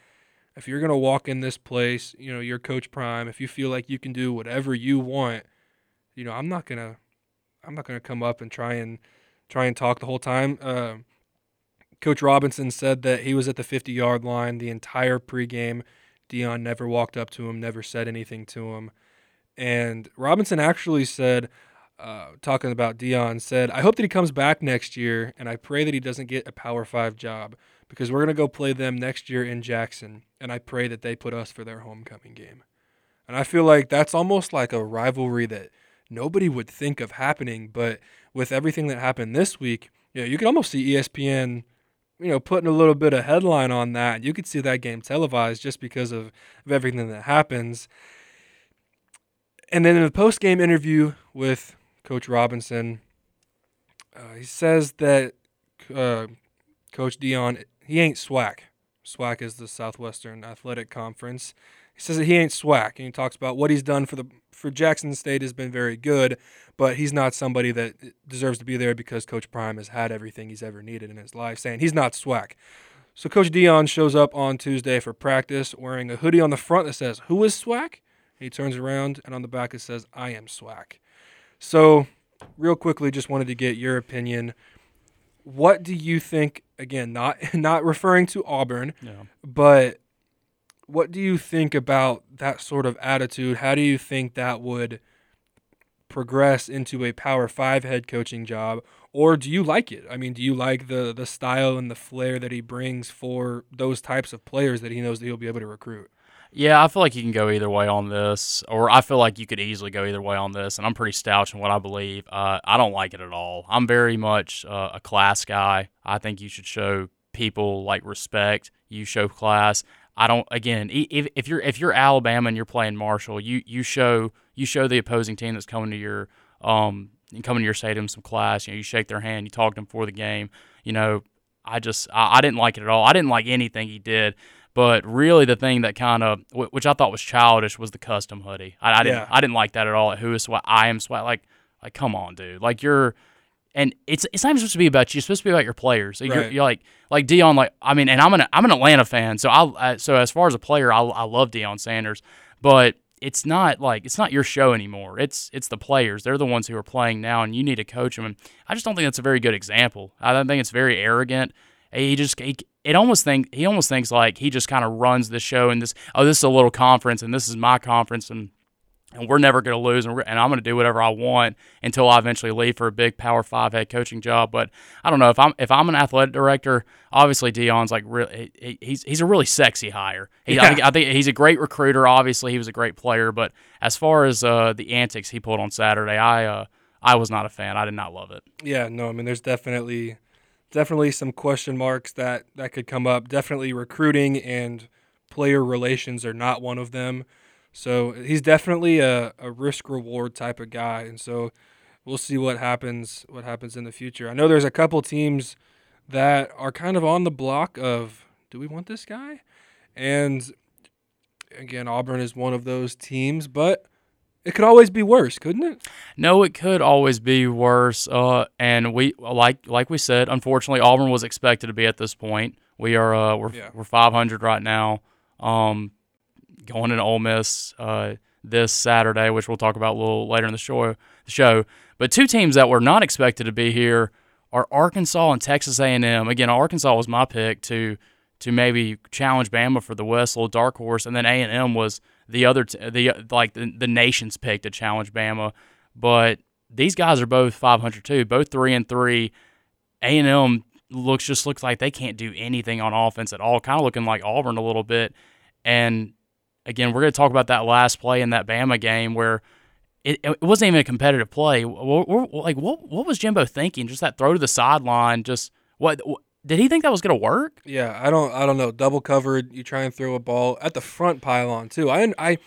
if you're going to walk in this place, you know, you're coach prime, if you feel like you can do whatever you want, you know, I'm not going to I'm not to come up and try and try and talk the whole time. Uh, Coach Robinson said that he was at the 50 yard line the entire pregame. Deion never walked up to him, never said anything to him. And Robinson actually said, uh, talking about Deion, said, I hope that he comes back next year, and I pray that he doesn't get a Power Five job because we're going to go play them next year in Jackson, and I pray that they put us for their homecoming game. And I feel like that's almost like a rivalry that nobody would think of happening, but with everything that happened this week, you know, you could almost see ESPN, you know, putting a little bit of headline on that. You could see that game televised just because of, of everything that happens. And then in the post game interview with Coach Robinson, uh, he says that uh, Coach Deion, he ain't SWAC. SWAC is the Southwestern Athletic Conference. He says that he ain't SWAC, and he talks about what he's done for the for Jackson State has been very good, but he's not somebody that deserves to be there because Coach Prime has had everything he's ever needed in his life. Saying he's not SWAC. So Coach Deion shows up on Tuesday for practice wearing a hoodie on the front that says "Who is SWAC?" He turns around and on the back it says "I am SWAC." So, real quickly, just wanted to get your opinion. What do you think? Again, not not referring to Auburn, Yeah. but what do you think about that sort of attitude? How do you think that would progress into a Power Five head coaching job, or do you like it? I mean, do you like the the style and the flair that he brings for those types of players that he knows that he'll be able to recruit? Yeah, I feel like you can go either way on this, or I feel like you could easily go either way on this, and I'm pretty stout in what I believe. Uh, I don't like it at all. I'm very much uh, a class guy. I think you should show people like respect. You show class. I don't. Again, if, if you're if you're Alabama and you're playing Marshall, you you show you show the opposing team that's coming to your um coming to your stadium some class. You know, you shake their hand, you talk to them before the game. You know, I just I, I didn't like it at all. I didn't like anything he did. But really, the thing that kind of, which I thought was childish, was the custom hoodie. I, I didn't, Yeah. I didn't like that at all. Who is SWAC? I am SWAC. Like, like, come on, dude. Like, you're, and it's it's not even supposed to be about you. It's supposed to be about your players. You're, you're like, like Deion. Like, I mean, and I'm an I'm an Atlanta fan, so I, I so as far as a player, I, I love Deion Sanders, but it's not like it's not your show anymore. It's it's the players. They're the ones who are playing now, and you need to coach them. And I just don't think that's a very good example. I don't think it's very arrogant. He just he, it almost think he almost thinks like he just kind of runs the show and this oh this is a little conference and this is my conference and and we're never going to lose and, and I'm going to do whatever I want until I eventually leave for a big Power Five head coaching job. But I don't know if I'm if I'm an athletic director. Obviously, Deion's like really he, he's he's a really sexy hire. He, I, think, I think he's a great recruiter. Obviously, he was a great player. But as far as uh, the antics he pulled on Saturday, I uh, I was not a fan. I did not love it. Yeah, no, I mean, there's definitely, definitely some question marks that that could come up. Definitely recruiting and player relations are not one of them. So he's definitely a, a risk reward type of guy, and so we'll see what happens what happens in the future. I know there's a couple teams that are kind of on the block of do we want this guy? And again, Auburn is one of those teams, but it could always be worse, couldn't it? No, it could always be worse. Uh, and we like like we said, unfortunately, Auburn was expected to be at this point. We are uh, we're Yeah. we're 500 right now. Um, going into Ole Miss uh, this Saturday, which we'll talk about a little later in the show. The show, but two teams that were not expected to be here are Arkansas and Texas A&M. Again, Arkansas was my pick to to maybe challenge Bama for the West, little dark horse, and then A&M was the other t- the like the, the nation's pick to challenge Bama. But these guys are both 500 too, both three and three. A&M looks just looks like they can't do anything on offense at all, kind of looking like Auburn a little bit. And again, we're going to talk about that last play in that Bama game where it, it wasn't even a competitive play. Like what what was Jimbo thinking? Just that throw to the sideline. Just what did he think that was to work? Yeah, I don't I don't know. Double covered, you try and throw a ball at the front pylon too. I I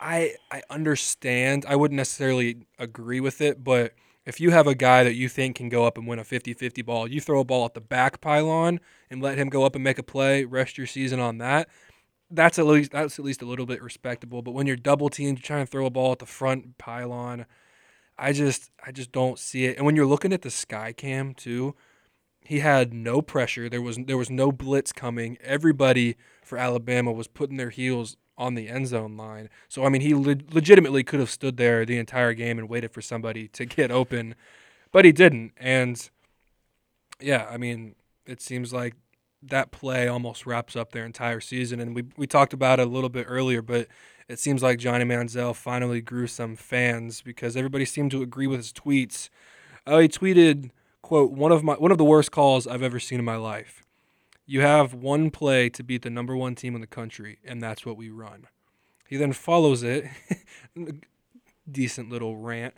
I I understand. I wouldn't necessarily agree with it, but if you have a guy that you think can go up and win a 50-50 ball, you throw a ball at the back pylon and let him go up and make a play, rest your season on that. That's at least that's at least a little bit respectable. But when you're double teamed, you try and throw a ball at the front pylon. I just I just don't see it. And when you're looking at the sky cam too, he had no pressure. There was there was no blitz coming. Everybody for Alabama was putting their heels on the end zone line. So I mean, he le- legitimately could have stood there the entire game and waited for somebody to get open, but he didn't. And yeah, I mean, it seems like that play almost wraps up their entire season. And we we talked about it a little bit earlier, but it seems like Johnny Manziel finally grew some fans because everybody seemed to agree with his tweets. Oh, he tweeted, "quote one of my one of the worst calls I've ever seen in my life. You have one play to beat the number one team in the country, and that's what we run." He then follows it, decent little rant.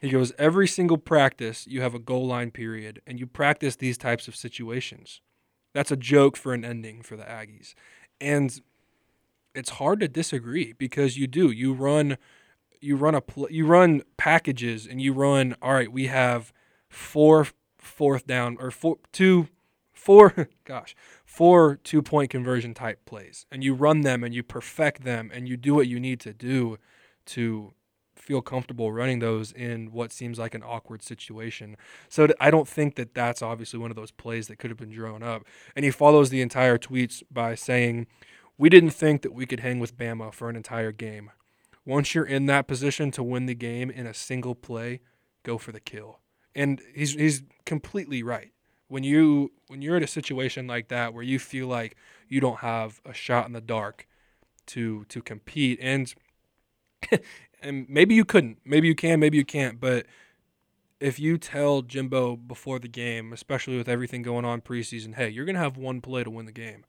He goes, "Every single practice, you have a goal line period, and you practice these types of situations. That's a joke for an ending for the Aggies, and." It's hard to disagree because you do. You run you run a pl- you run packages and you run all right we have four fourth down or four two four, gosh, four two point conversion type plays, and you run them and you perfect them and you do what you need to do to feel comfortable running those in what seems like an awkward situation. So I don't think that that's obviously one of those plays that could have been drawn up. And he follows the entire tweets by saying, "We didn't think that we could hang with Bama for an entire game. Once you're in that position to win the game in a single play, go for the kill." And he's he's completely right. When you when you're in a situation like that where you feel like you don't have a shot in the dark to to compete and and maybe you couldn't, maybe you can, maybe you can't, but if you tell Jimbo before the game, especially with everything going on preseason, hey, you're going to have one play to win the game.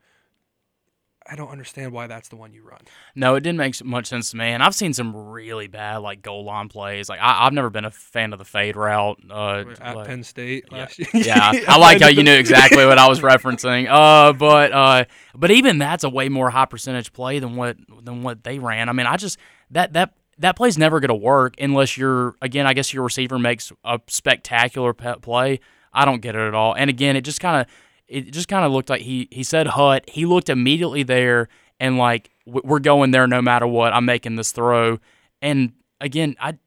I don't understand why that's the one you run. No, it didn't make much sense to me. And I've seen some really bad like goal line plays. Like I, have never been a fan of the fade route. Uh, At like, Penn State yeah, last year. yeah. I like how you knew exactly what I was referencing. Uh, but uh, but even that's a way more high percentage play than what than what they ran. I mean, I just that that that play's never going to work unless you're again. I guess your receiver makes a spectacular play. I don't get it at all. And again, it just kind of it just kind of looked like he he said hut. He looked immediately there and like we're going there no matter what. I'm making this throw. And again, I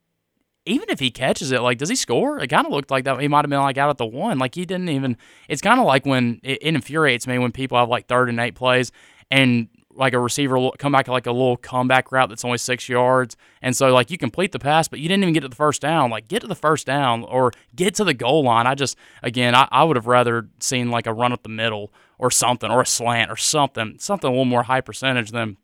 even if he catches it, like does he score? It kind of looked like that he might have been like out at the one. Like he didn't even. It's kind of like when it, it infuriates me when people have like third and eight plays and like a receiver come back like a little comeback route that's only six yards, and so like you complete the pass, but you didn't even get to the first down. Like get to the first down or get to the goal line. I just again I, I would have rather seen like a run up the middle or something or a slant or something something a little more high percentage than.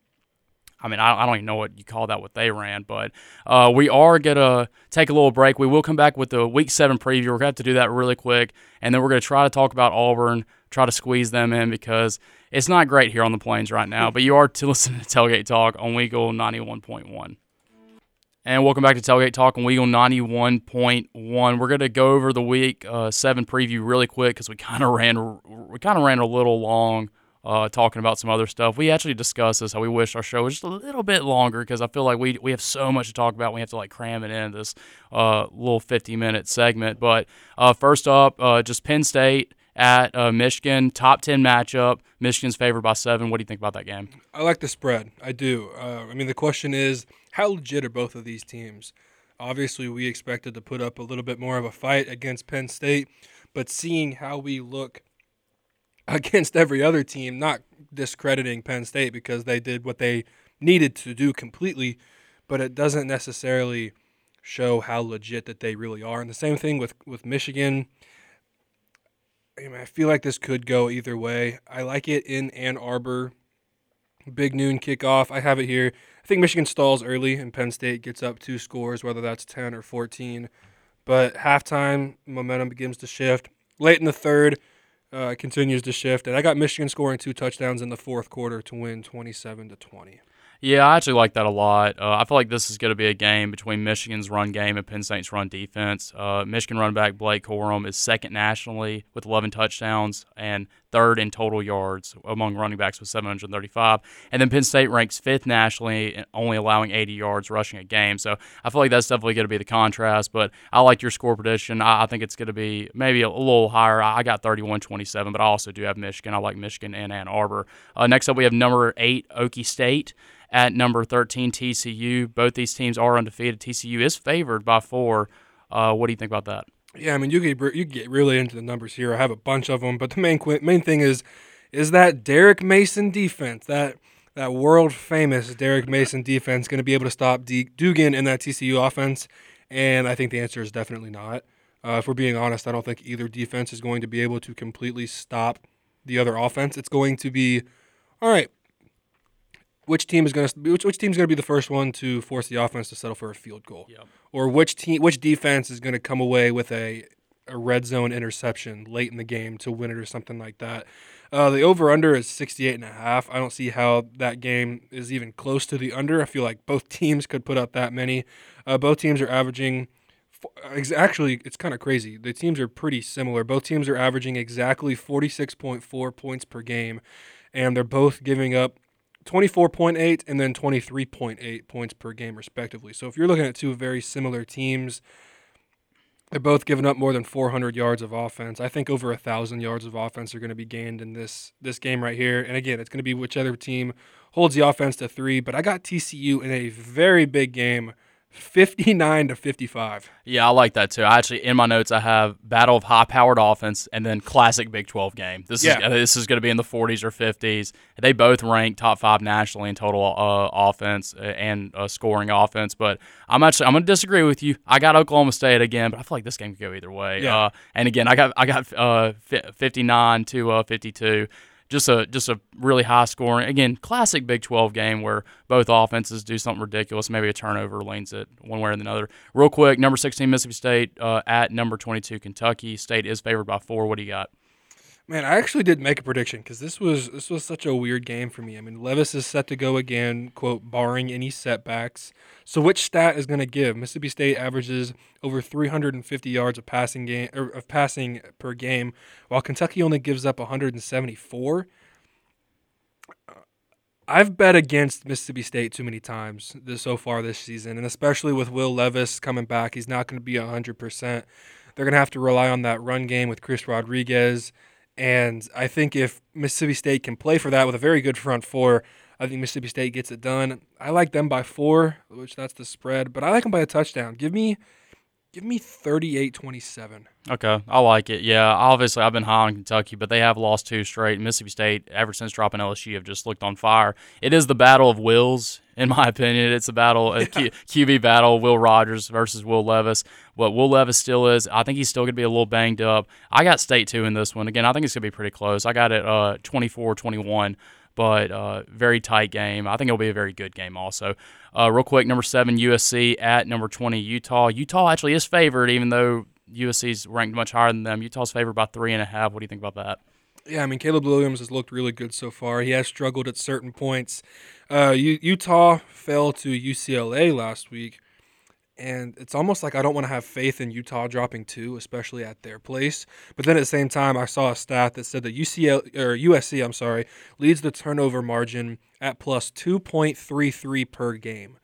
I mean, I, don't even know what you call that, what they ran, but uh, we are to take a little break. We will come back with the week seven preview. We're to have to do that really quick. And then we're to try to talk about Auburn, try to squeeze them in because it's not great here on the plains right now, but you are to listen to Tailgate Talk on Weagle 91.1. And welcome back to Tailgate Talk on Weagle 91.1. We're going to go over the week uh, seven preview really quick because we kind of ran we kind of ran a little long uh, talking about some other stuff. We actually discussed this how we wish our show was just a little bit longer because I feel like we we have so much to talk about. We have to like cram it in this uh, little 50 minute segment. But uh, first up, uh, just Penn State at uh, Michigan. Top 10 matchup. Michigan's favored by seven. What do you think about that game? I like the spread. I do. Uh, I mean, the question is how legit are both of these teams? Obviously, we expected to put up a little bit more of a fight against Penn State, but seeing how we look against every other team, not discrediting Penn State because they did what they needed to do completely, but it doesn't necessarily show how legit that they really are. And the same thing with, with Michigan. I, mean, I feel like this could go either way. I like it in Ann Arbor. Big noon kickoff. I have it here. I think Michigan stalls early and Penn State gets up two scores, whether that's 10 or 14. But halftime, momentum begins to shift. Late in the third, uh, continues to shift. And I got Michigan scoring two touchdowns in the fourth quarter to win 27 to 20. Yeah, I actually like that a lot. Uh, I feel like this is going to be a game between Michigan's run game and Penn State's run defense. Uh, Michigan running back Blake Corum is second nationally with 11 touchdowns and third in total yards among running backs with 735. And then Penn State ranks fifth nationally, only allowing 80 yards rushing a game. So I feel like that's definitely going to be the contrast. But I like your score prediction. I, I think it's going to be maybe a, a, little higher. I got 31 27, but I also do have Michigan. I like Michigan and Ann Arbor. Uh, next up, we have number eight, Okie State at number 13 TCU. Both these teams are undefeated. TCU is favored by four. Uh, what do you think about that? Yeah, I mean, you get you get really into the numbers here. I have a bunch of them, but the main main thing is is that Derek Mason defense that that world famous Derek Mason defense going to be able to stop D- Duggan in that TCU offense? And I think the answer is definitely not. Uh, if we're being honest, I don't think either defense is going to be able to completely stop the other offense. It's going to be all right which team is going to which, which team is going to be the first one to force the offense to settle for a field goal, yep. or which team which defense is going to come away with a a red zone interception late in the game to win it or something like that. Uh, the over under is 68 and a half. I don't see how that game is even close to the under. I feel like both teams could put up that many. Uh, both teams are averaging actually it's kind of crazy. The teams are pretty similar. Both teams are averaging exactly 46.4 points per game and they're both giving up 24.8 and then 23.8 points per game respectively. So if you're looking at two very similar teams, They're both giving up more than 400 yards of offense. I think over a thousand yards of offense are going to be gained in this this game right here. And again, it's going to be whichever team holds the offense to three. But I got TCU in a very big game 59 to 55. Yeah, I like that too. I actually in my notes I have battle of high-powered offense and then classic Big 12 game. This Yeah. is this is going to be in the 40s or 50s. They both rank top 5 nationally in total uh, offense uh, and uh, scoring offense, but I'm actually I'm going to disagree with you. I got Oklahoma State again, but I feel like this game could go either way. Yeah. Uh, and again, I got I got uh, 59 to uh, 52 just a just a really high scoring again classic Big 12 game where both offenses do something ridiculous. Maybe a turnover leans it one way or the other real quick number 16 Mississippi State uh, at number 22 Kentucky. State is favored by four. What do you got Man, I actually did make a prediction because this was this was such a weird game for me. I mean, Levis is set to go again, quote, barring any setbacks. So, which stat is going to give? Mississippi State averages over 350 yards of passing game or of passing per game, while Kentucky only gives up 174. Uh, I've bet against Mississippi State too many times this, so far this season, and especially with Will Levis coming back, he's not going to be 100%. They're going to have to rely on that run game with Chris Rodriguez. And I think if Mississippi State can play for that with a very good front four, I think Mississippi State gets it done. I like them by four, which that's the spread, but I like them by a touchdown. Give me give me 38-27. Okay, I like it. Yeah, obviously I've been high on Kentucky, but they have lost two straight. Mississippi State, ever since dropping LSU, have just looked on fire. It is the battle of wills, in my opinion. It's a battle, a Q, QB battle. Will Rogers versus Will Levis. What Will Levis still is, I think he's still going to be a little banged up. I got State two in this one. Again, I think it's going to be pretty close. I got it uh, 24-21 but uh, very tight game. I think it'll be a very good game also. Uh, real quick, number seven USC at number twenty Utah. Utah actually is favored, even though USC's ranked much higher than them. Utah's favored by three and a half. What do you think about that? Yeah, I mean Caleb Williams has looked really good so far. He has struggled at certain points. Uh, U- Utah fell to UCLA last week, and it's almost like I don't want to have faith in Utah dropping two, especially at their place. But then at the same time, I saw a stat that said that UCL or USC, I'm sorry, leads the turnover margin at plus two point three three per game.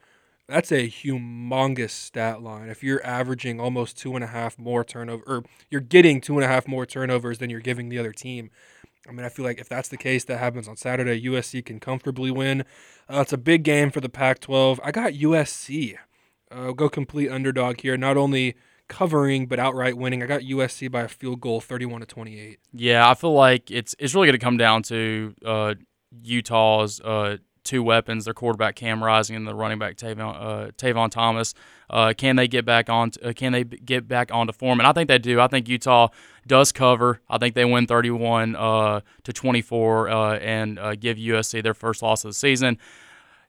That's a humongous stat line. If you're averaging almost two and a half more turnover, or you're getting two and a half more turnovers than you're giving the other team. I mean, I feel like if that's the case, that happens on Saturday. USC can comfortably win. Uh, it's a big game for the Pac-12. I got USC. Uh, go complete underdog here. Not only covering but outright winning. I got USC by a field goal, thirty-one to twenty-eight. Yeah, I feel like it's it's really going to come down to uh, Utah's uh, two weapons: their quarterback Cam Rising and the running back Tavion, uh, Tavion Thomas. Uh, can they get back on? Uh, can they b- get back onto form? And I think they do. I think Utah does cover. I think they win 31 uh, to 24 uh, and give USC their first loss of the season.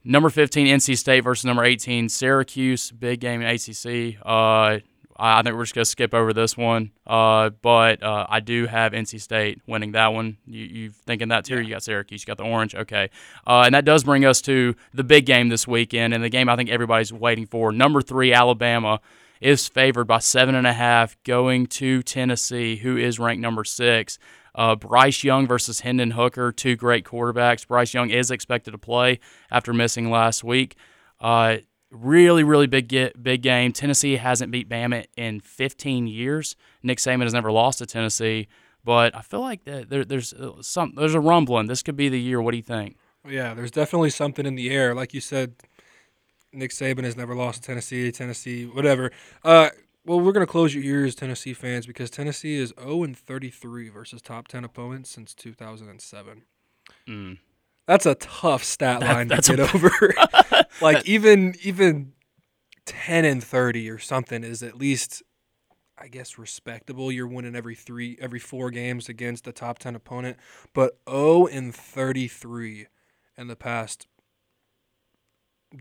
Number 15, NC State versus number 18, Syracuse. Big game in ACC. Uh, I think we're just going to skip over this one. Uh, but uh, I do have NC State winning that one. You, you thinking that too? You got Syracuse, you got the orange. Okay. Uh, and that does bring us to the big game this weekend, and the game I think everybody's waiting for. Number three, Alabama is favored by seven and a half going to Tennessee, who is ranked number six. Uh, Bryce Young versus Hendon Hooker, two great quarterbacks. Bryce Young is expected to play after missing last week. Uh, really, really big get, big game. Tennessee hasn't beat Bama in 15 years. Nick Saban has never lost to Tennessee, but I feel like there, there's uh, some there's a rumbling. This could be the year. What do you think? Yeah, there's definitely something in the air. Like you said, Nick Saban has never lost to Tennessee, Tennessee, whatever. Uh, well, we're gonna close your ears, Tennessee fans, because Tennessee is 0 and 33 versus top 10 opponents since 2007. Mm. That's a tough stat That- line that's to a- get over. like even even 10 and 30 or something is at least I guess respectable. You're winning every 3 every 4 games against a top 10 opponent, but 0 and 33 in the past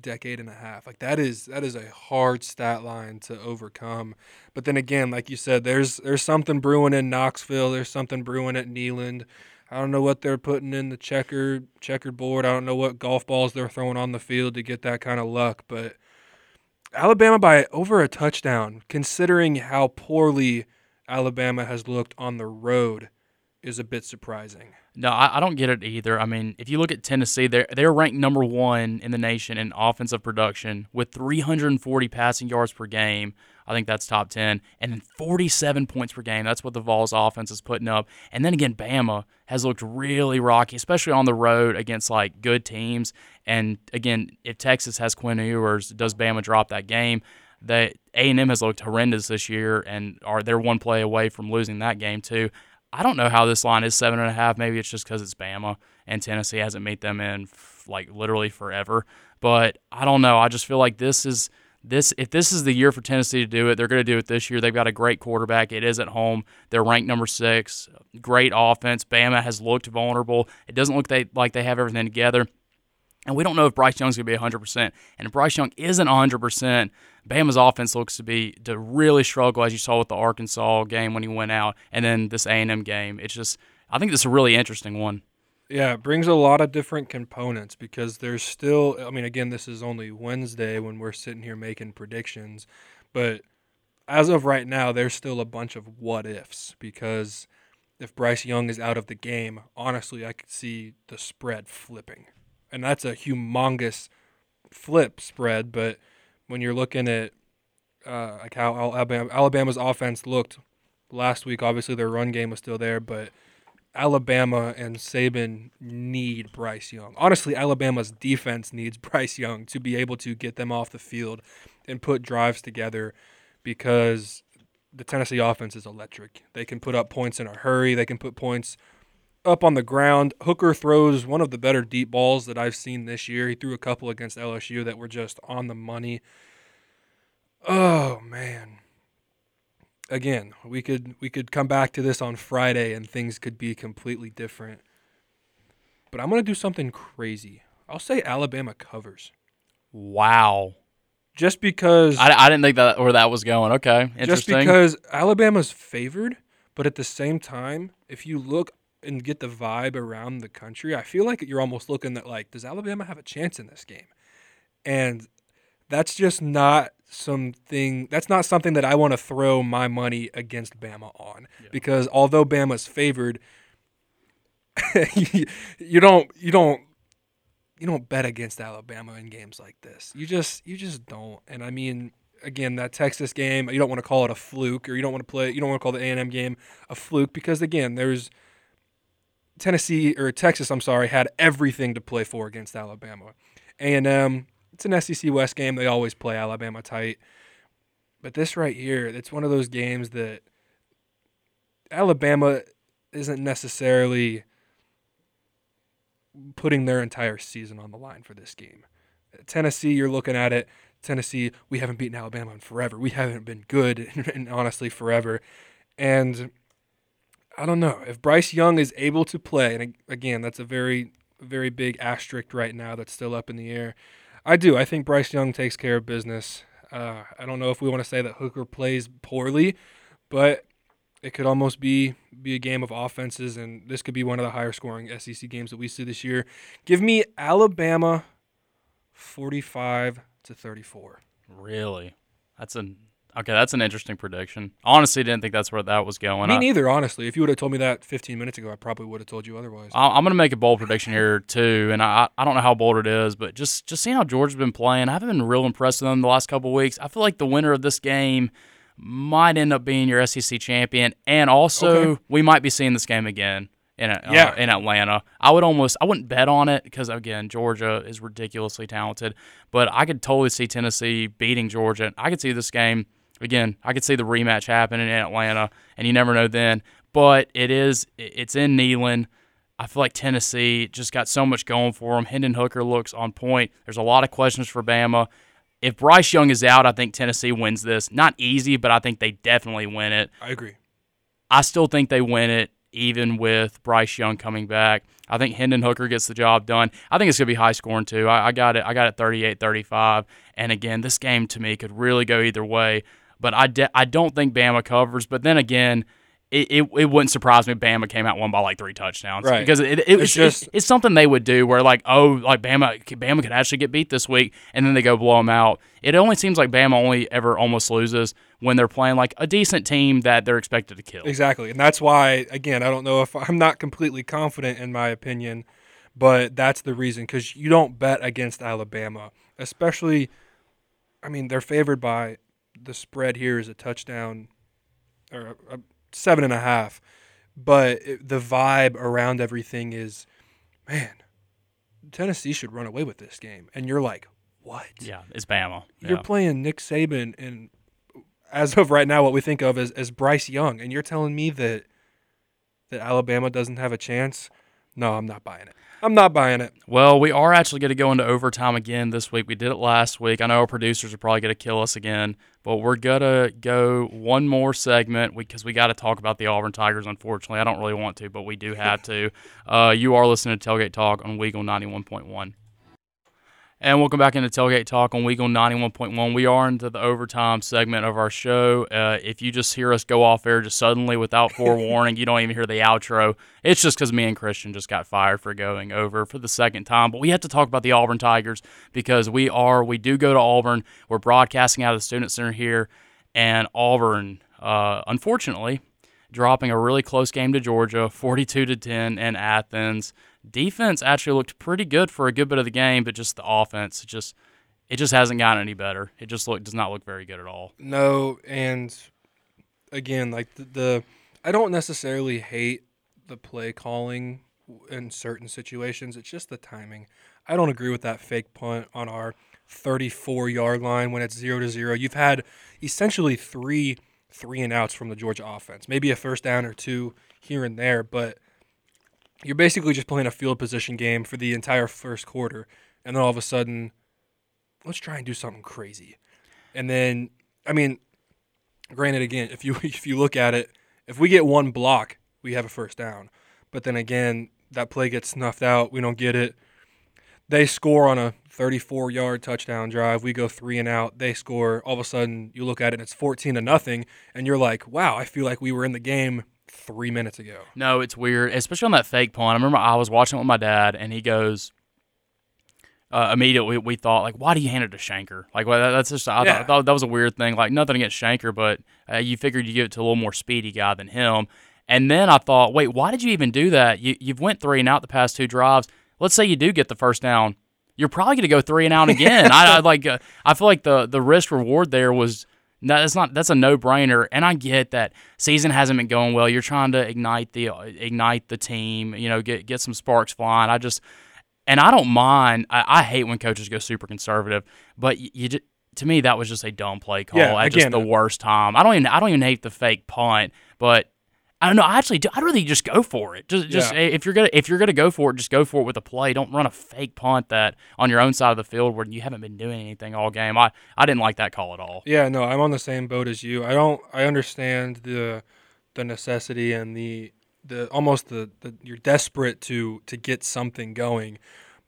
decade and a half. Like that is that is a hard stat line to overcome. But then again, like you said, there's there's something brewing in Knoxville. There's something brewing at Neyland. I don't know what they're putting in the checker checkered board. I don't know what golf balls they're throwing on the field to get that kind of luck. But Alabama by over a touchdown, considering how poorly Alabama has looked on the road, is a bit surprising. No, I, I don't get it either. I mean, if you look at Tennessee, they're they're ranked number one in the nation in offensive production with 340 passing yards per game. I think that's top 10. And then 47 points per game. That's what the Vols offense is putting up. And then again, Bama has looked really rocky, especially on the road against like good teams. And again, if Texas has Quinn Ewers, does Bama drop that game? That A&M has looked horrendous this year, and are they're one play away from losing that game too. I don't know how this line is seven and a half. Maybe it's just because it's Bama and Tennessee hasn't made them in f- like literally forever. But I don't know. I just feel like this is this if this is the year for Tennessee to do it, they're going to do it this year. They've got a great quarterback. It is at home. They're ranked number six. Great offense. Bama has looked vulnerable. It doesn't look they, like they have everything together. And we don't know if Bryce Young's going to be 100%. And if Bryce Young isn't 100%, Bama's offense looks to be to really struggle, as you saw with the Arkansas game when he went out, and then this A&M game. It's just, I think this is a really interesting one. Yeah, it brings a lot of different components because there's still, I mean, again, this is only Wednesday when we're sitting here making predictions, but as of right now, there's still a bunch of what ifs because if Bryce Young is out of the game, honestly, I could see the spread flipping. And that's a humongous flip spread, but when you're looking at uh, like how Alabama, Alabama's offense looked last week, obviously their run game was still there, but Alabama and Saban need Bryce Young. Honestly, Alabama's defense needs Bryce Young to be able to get them off the field and put drives together because the Tennessee offense is electric. They can put up points in a hurry, they can put points up on the ground. Hooker throws one of the better deep balls that I've seen this year. He threw a couple against LSU that were just on the money. Oh, man again, we could we could come back to this on Friday and things could be completely different. But I'm gonna do something crazy. I'll say Alabama covers. Wow. Just because I, I didn't think that where that was going. Okay, interesting. Just because Alabama's favored, but at the same time, if you look and get the vibe around the country, I feel like you're almost looking at like, does Alabama have a chance in this game? And that's just not something that's not something that I want to throw my money against Bama on yeah. because although Bama's favored you don't you don't you don't bet against Alabama in games like this. You just you just don't. And I mean again that Texas game, you don't want to call it a fluke or you don't want to play you don't want to call the A&M game a fluke because again, there's Tennessee or Texas, I'm sorry, had everything to play for against Alabama. A&M it's an SEC West game. They always play Alabama tight. But this right here, it's one of those games that Alabama isn't necessarily putting their entire season on the line for this game. Tennessee, you're looking at it. Tennessee, we haven't beaten Alabama in forever. We haven't been good, in honestly, forever. And I don't know if Bryce Young is able to play. And again, that's a very, very big asterisk right now. That's still up in the air. I do. I think Bryce Young takes care of business. Uh, I don't know if we want to say that Hooker plays poorly, but it could almost be be a game of offenses, and this could be one of the higher scoring SEC games that we see this year. Give me Alabama, forty-five to thirty-four. Really, that's an Okay, that's an interesting prediction. Honestly, didn't think that's where that was going. Me neither, honestly. If you would have told me that 15 minutes ago, I probably would have told you otherwise. I'm going to make a bold prediction here too, and I I don't know how bold it is, but just just seeing how Georgia's been playing, I haven't been real impressed with them the last couple weeks. I feel like the winner of this game might end up being your SEC champion, and also okay. we might be seeing this game again in uh, yeah. in Atlanta. I would almost I wouldn't bet on it because again Georgia is ridiculously talented, but I could totally see Tennessee beating Georgia. I could see this game Again, I could see the rematch happening in Atlanta, and you never know then. But it is it's in Neyland. I feel like Tennessee just got so much going for them. Hendon Hooker looks on point. There's a lot of questions for Bama. If Bryce Young is out, I think Tennessee wins this. Not easy, but I think they definitely win it. I agree. I still think they win it, even with Bryce Young coming back. I think Hendon Hooker gets the job done. I think it's going to be high scoring too. I, I got it. I got it 38 35. And again, this game to me could really go either way but I, de- I don't think Bama covers. But then again, it, it, it, wouldn't surprise me if Bama came out one by like three touchdowns, right? Because it, it, it it's just it's, something they would do where like oh like Bama Bama could actually get beat this week, and then they go blow them out. It only seems like Bama only ever almost loses when they're playing like a decent team that they're expected to kill. Exactly, and that's why again I don't know if I'm not completely confident in my opinion, but that's the reason because you don't bet against Alabama, especially. I mean, they're favored by the spread here is a touchdown or a, a seven and a half, but it, the vibe around everything is, man, Tennessee should run away with this game, and you're like, what? Yeah, it's Bama. You're Yeah. playing Nick Saban and as of right now, what we think of as, as Bryce Young, and you're telling me that that Alabama doesn't have a chance? No, I'm not buying it. I'm not buying it. Well, we are actually going to go into overtime again this week. We did it last week. I know our producers are probably going to kill us again, but we're going to go one more segment because we got to talk about the Auburn Tigers, unfortunately. I don't really want to, but we do have to. Uh, you are listening to Tailgate Talk on Weagle 91.1. And welcome back into Tailgate Talk on Weagle 91.1. We are into the overtime segment of our show. Uh, if you just hear us go off air just suddenly without forewarning, you don't even hear the outro. It's just because me and Christian just got fired for going over for the second time. But we have to talk about the Auburn Tigers because we are, we do go to Auburn. We're broadcasting out of the Student Center here. And Auburn, uh, unfortunately, dropping a really close game to Georgia, 42 to 10 in Athens. Defense actually looked pretty good for a good bit of the game, but just the offense, it just it just hasn't gotten any better. It just look does not look very good at all. No, and again, like the, the I don't necessarily hate the play calling in certain situations. It's just the timing. I don't agree with that fake punt on our 34 yard line when it's zero to zero. You've had essentially three three and outs from the Georgia offense, maybe a first down or two here and there, but you're basically just playing a field position game for the entire first quarter, and then all of a sudden, let's try and do something crazy, and then I mean, granted, again, if you if you look at it, if we get one block, we have a first down, but then again, that play gets snuffed out. We don't get it. They score on a 34 yard touchdown drive. We go three and out. They score. All of a sudden, you look at it and it's 14 to nothing, and you're like, wow, I feel like we were in the game three minutes ago. No, it's weird, especially on that fake punt. I remember I was watching it with my dad, and he goes. Uh, immediately, we thought like, why do you hand it to Shenker? Like, well, that- that's just I, Yeah. thought, I thought that was a weird thing. Like, nothing against Shenker, but uh, you figured you give it to a little more speedy guy than him. And then I thought, wait, why did you even do that? You you've went three and out the past two drives. Let's say you do get the first down, you're probably going to go three and out again. I, I like. Uh, I feel like the the risk reward there was no, that's not that's a no brainer. And I get that season hasn't been going well. You're trying to ignite the ignite the team. You know, get get some sparks flying. I just and I don't mind. I, I hate when coaches go super conservative, but you, you just, to me that was just a dumb play call Yeah, at just again, the worst time. I don't even I don't even hate the fake punt, but. I don't know. I actually do. I'd rather just go for it. Just, just Yeah. if you're gonna if you're gonna go for it, just go for it with a play. Don't run a fake punt that on your own side of the field where you haven't been doing anything all game. I, I didn't like that call at all. Yeah, no, I'm on the same boat as you. I don't. I understand the the necessity and the the almost the, the you're desperate to to get something going,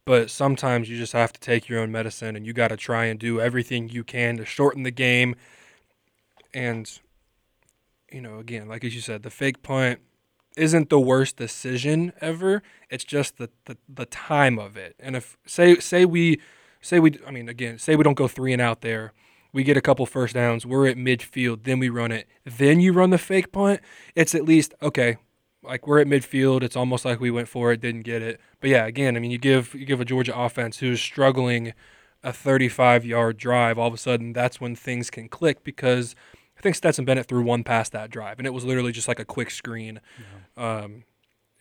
but sometimes you just have to take your own medicine and you got to try and do everything you can to shorten the game. And you know, again, like as you said, the fake punt isn't the worst decision ever. It's just the, the, the time of it. And if say say we say we I mean again, say we don't go three and out there, we get a couple first downs, we're at midfield, then we run it, then you run the fake punt, it's at least okay. Like we're at midfield, it's almost like we went for it, didn't get it. But yeah, again, I mean you give you give a Georgia offense who's struggling a 35 yard drive, all of a sudden that's when things can click because think Stetson Bennett threw one past that drive, and it was literally just like a quick screen. Um,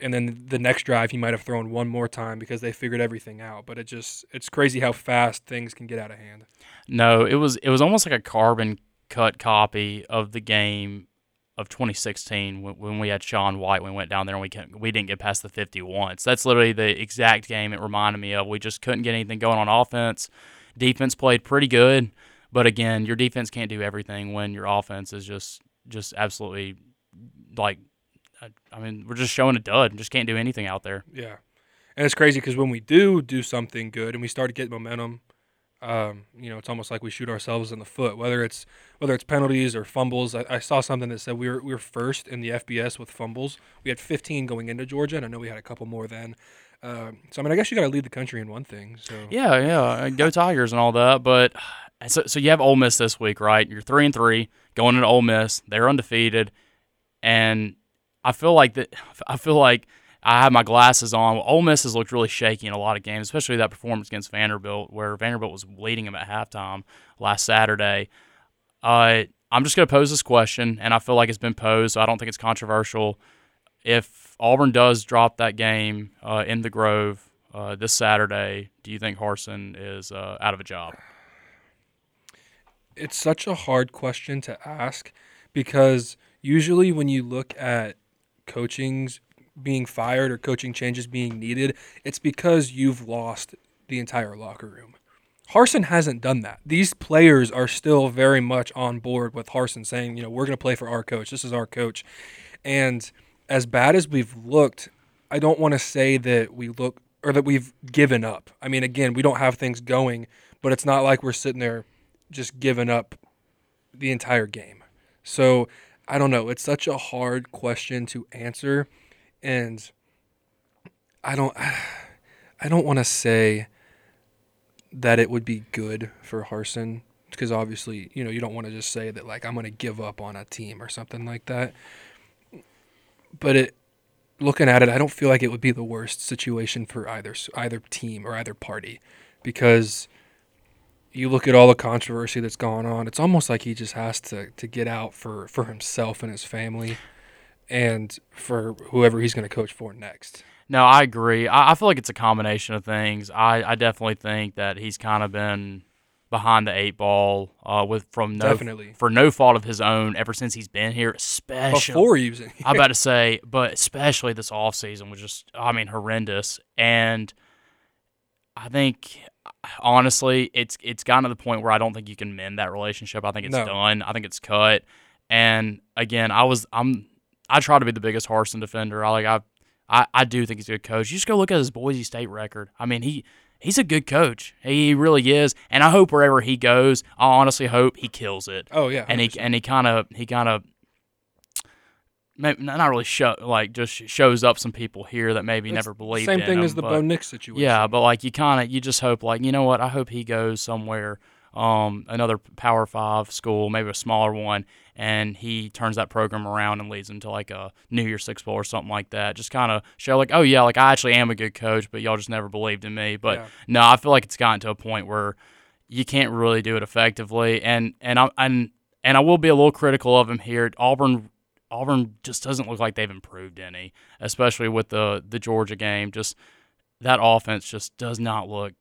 and then the next drive, he might have thrown one more time because they figured everything out. But it just it's crazy how fast things can get out of hand. No, it was it was almost like a carbon cut copy of the game of 2016 when, when we had Sean White. We went down there and we can we didn't get past the 50 once. That's literally the exact game it reminded me of. We just couldn't get anything going on offense. Defense played pretty good, but again, your defense can't do everything when your offense is just just absolutely like. I- mean, we're just showing a dud. And just can't do anything out there. Yeah, and it's crazy because when we do do something good and we start to get momentum, um, you know, it's almost like we shoot ourselves in the foot. Whether it's whether it's penalties or fumbles, I, I saw something that said we were we were first in the FBS with fumbles. We had 15 going into Georgia, and I know we had a couple more then. Um, so I mean, I guess you got to lead the country in one thing. So Yeah, yeah, uh, go Tigers and all that. But so, so you have Ole Miss this week, right? You're three and three going into Ole Miss. They're undefeated, and I feel like that. I feel like I have my glasses on. Ole Miss has looked really shaky in a lot of games, especially that performance against Vanderbilt, where Vanderbilt was leading them at halftime last Saturday. Uh, I'm just going to pose this question, and I feel like it's been posed, so I don't think it's controversial. If Auburn does drop that game uh, in the Grove uh, this Saturday, do you think Harsin is uh, out of a job? It's such a hard question to ask because usually when you look at coachings being fired or coaching changes being needed, it's because you've lost the entire locker room. Harsin hasn't done that. These players are still very much on board with Harsin saying, you know, we're going to play for our coach. This is our coach. And as bad as we've looked, I don't want to say that we look or that we've given up. I mean, again, we don't have things going, but it's not like we're sitting there just giving up the entire game. So I don't know. It's such a hard question to answer, and I don't. I don't want to say that it would be good for Harsin because obviously, you know, you don't want to just say that like I'm going to give up on a team or something like that. But it looking at it, I don't feel like it would be the worst situation for either either team or either party because you look at all the controversy that's going on. It's almost like he just has to to get out for for himself and his family and for whoever he's going to coach for next. No, I agree. I, I, feel like it's a combination of things. I, I definitely think that he's kind of been behind the eight ball uh, with from no definitely. for no fault of his own ever since he's been here, especially before he was in here. I'm about to say, but especially this off season was just I mean horrendous. And I think honestly, it's it's gotten to the point where I don't think you can mend that relationship. I think it's no. done. I think it's cut. And again, I was I'm I try to be the biggest Harsin defender. I like I I, I do think he's a good coach. You just go look at his Boise State record. I mean, he he's a good coach. He really is, and I hope wherever he goes, I honestly hope he kills it. Oh yeah, 100%. and he and he kind of he kind of not really show like just shows up some people here that maybe It's never believed. Same in thing him, as the but, Bo Nix situation. Yeah, but like you kind of you just hope like you know what I hope he goes somewhere um another Power Five school, maybe a smaller one, and he turns that program around and leads them to like a New Year's Six bowl or something like that. Just kind of show like, oh yeah, like I actually am a good coach, but y'all just never believed in me. But Yeah. no, I feel like it's gotten to a point where you can't really do it effectively, and and I and and I will be a little critical of him here. Auburn Auburn just doesn't look like they've improved any, especially with the the Georgia game. Just that offense just does not look.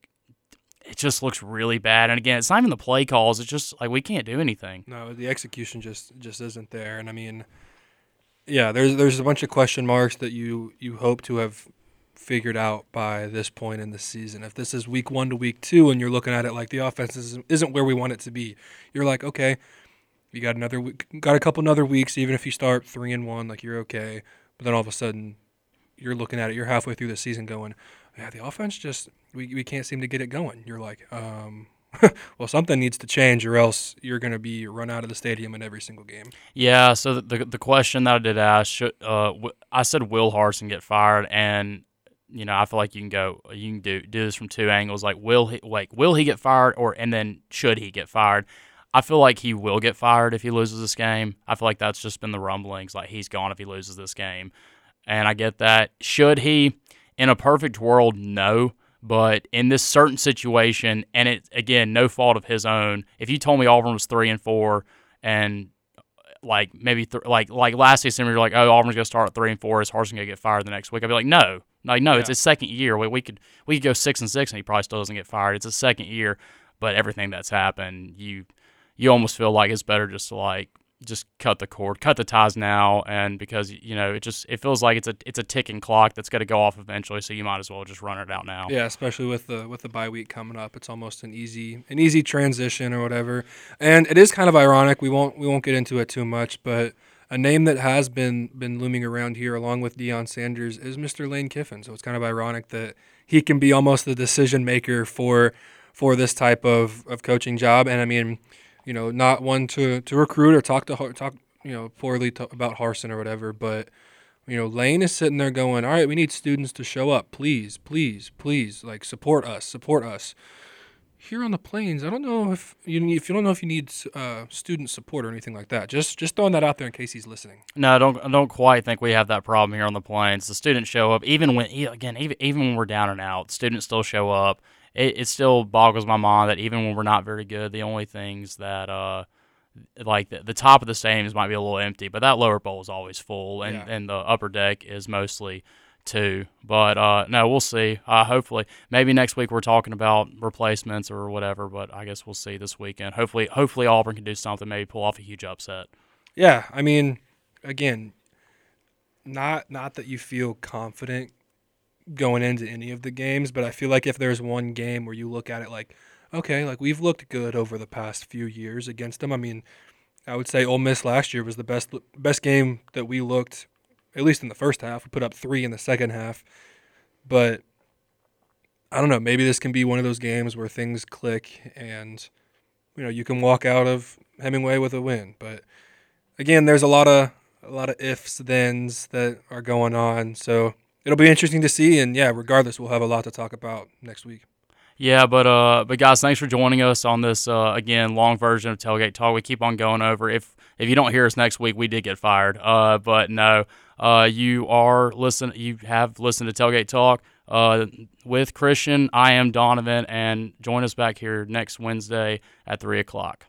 It just looks really bad. And again, it's not even the play calls. It's just like we can't do anything. No, the execution just just isn't there, and I mean, yeah, there's there's a bunch of question marks that you you hope to have figured out by this point in the season. If this is week one to week two, and you're looking at it like the offense isn't, isn't where we want it to be, you're like, okay, you got another week, got a couple another weeks. Even if you start three and one, like you're okay. But then all of a sudden, you're looking at it. You're halfway through the season, going, yeah, the offense just we we can't seem to get it going. You're like, um. well, something needs to change, or else you're going to be run out of the stadium in every single game. Yeah. So the the, question that I did ask, should, uh, I said, will Harsin get fired? And you know, I feel like you can go, you can do do this from two angles. Like, will he like will he get fired, or and then should he get fired? I feel like he will get fired if he loses this game. I feel like that's just been the rumblings. Like he's gone if he loses this game, and I get that. Should he? In a perfect world, no. But in this certain situation, and it again, no fault of his own. If you told me Auburn was three and four, and like maybe th- like like last December, you're like, oh, Auburn's gonna start at three and four. Is Harsin gonna get fired the next week? I'd be like, no, like no, it's his second year. We, we could we could go six and six, and he probably still doesn't get fired. It's his second year, but everything that's happened, you you almost feel like it's better just to like just cut the cord, cut the ties now, and because you know it just it feels like it's a it's a ticking clock that's going to go off eventually. So you might as well just run it out now. Yeah, especially with the with the bye week coming up, it's almost an easy an easy transition or whatever. And it is kind of ironic. We won't we won't get into it too much, but a name that has been been looming around here along with Deion Sanders is Mr. Lane Kiffin. So it's kind of ironic that he can be almost the decision maker for for this type of, of coaching job. And I mean, you know, not one to, to recruit or talk to talk you know poorly to, about Harsin or whatever, but you know, Lane is sitting there going, "All right, we need students to show up, please, please, please, like support us, support us." Here on the plains, I don't know if you if you don't know if you need uh, student support or anything like that. Just just throwing that out there in case he's listening. No, I don't I don't quite think we have that problem here on the plains. The students show up even when again even even when we're down and out, students still show up. It, it still boggles my mind that even when we're not very good, the only things that uh like the, the top of the stadiums might be a little empty, but that lower bowl is always full, and Yeah. and the upper deck is mostly too. But uh, no, we'll see. Uh, hopefully, maybe next week we're talking about replacements or whatever. But I guess we'll see this weekend. Hopefully, hopefully Auburn can do something, maybe pull off a huge upset. Yeah, I mean, again, not not that you feel confident going into any of the games, but I feel like if there's one game where you look at it like, okay, like we've looked good over the past few years against them. I mean, I would say Ole Miss last year was the best best game that we looked, at least in the first half. We put up three in the second half, but I don't know. Maybe this can be one of those games where things click and you know you can walk out of Hemingway with a win. But again, there's a lot of a lot of ifs, thens that are going on. So it'll be interesting to see. And yeah, regardless, we'll have a lot to talk about next week. Yeah, but uh, but guys, thanks for joining us on this uh, again long version of Tailgate Talk. We keep on going over. If if you don't hear us next week, we did get fired. Uh, but no, uh, you are listen. You have listened to Tailgate Talk. Uh, with Christian, I am Donovan, and join us back here next Wednesday at three o'clock.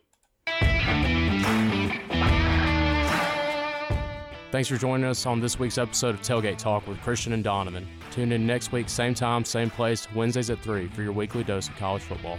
Thanks for joining us on this week's episode of Tailgate Talk with Christian and Donovan. Tune in next week, same time, same place, Wednesdays at 3 for your weekly dose of college football.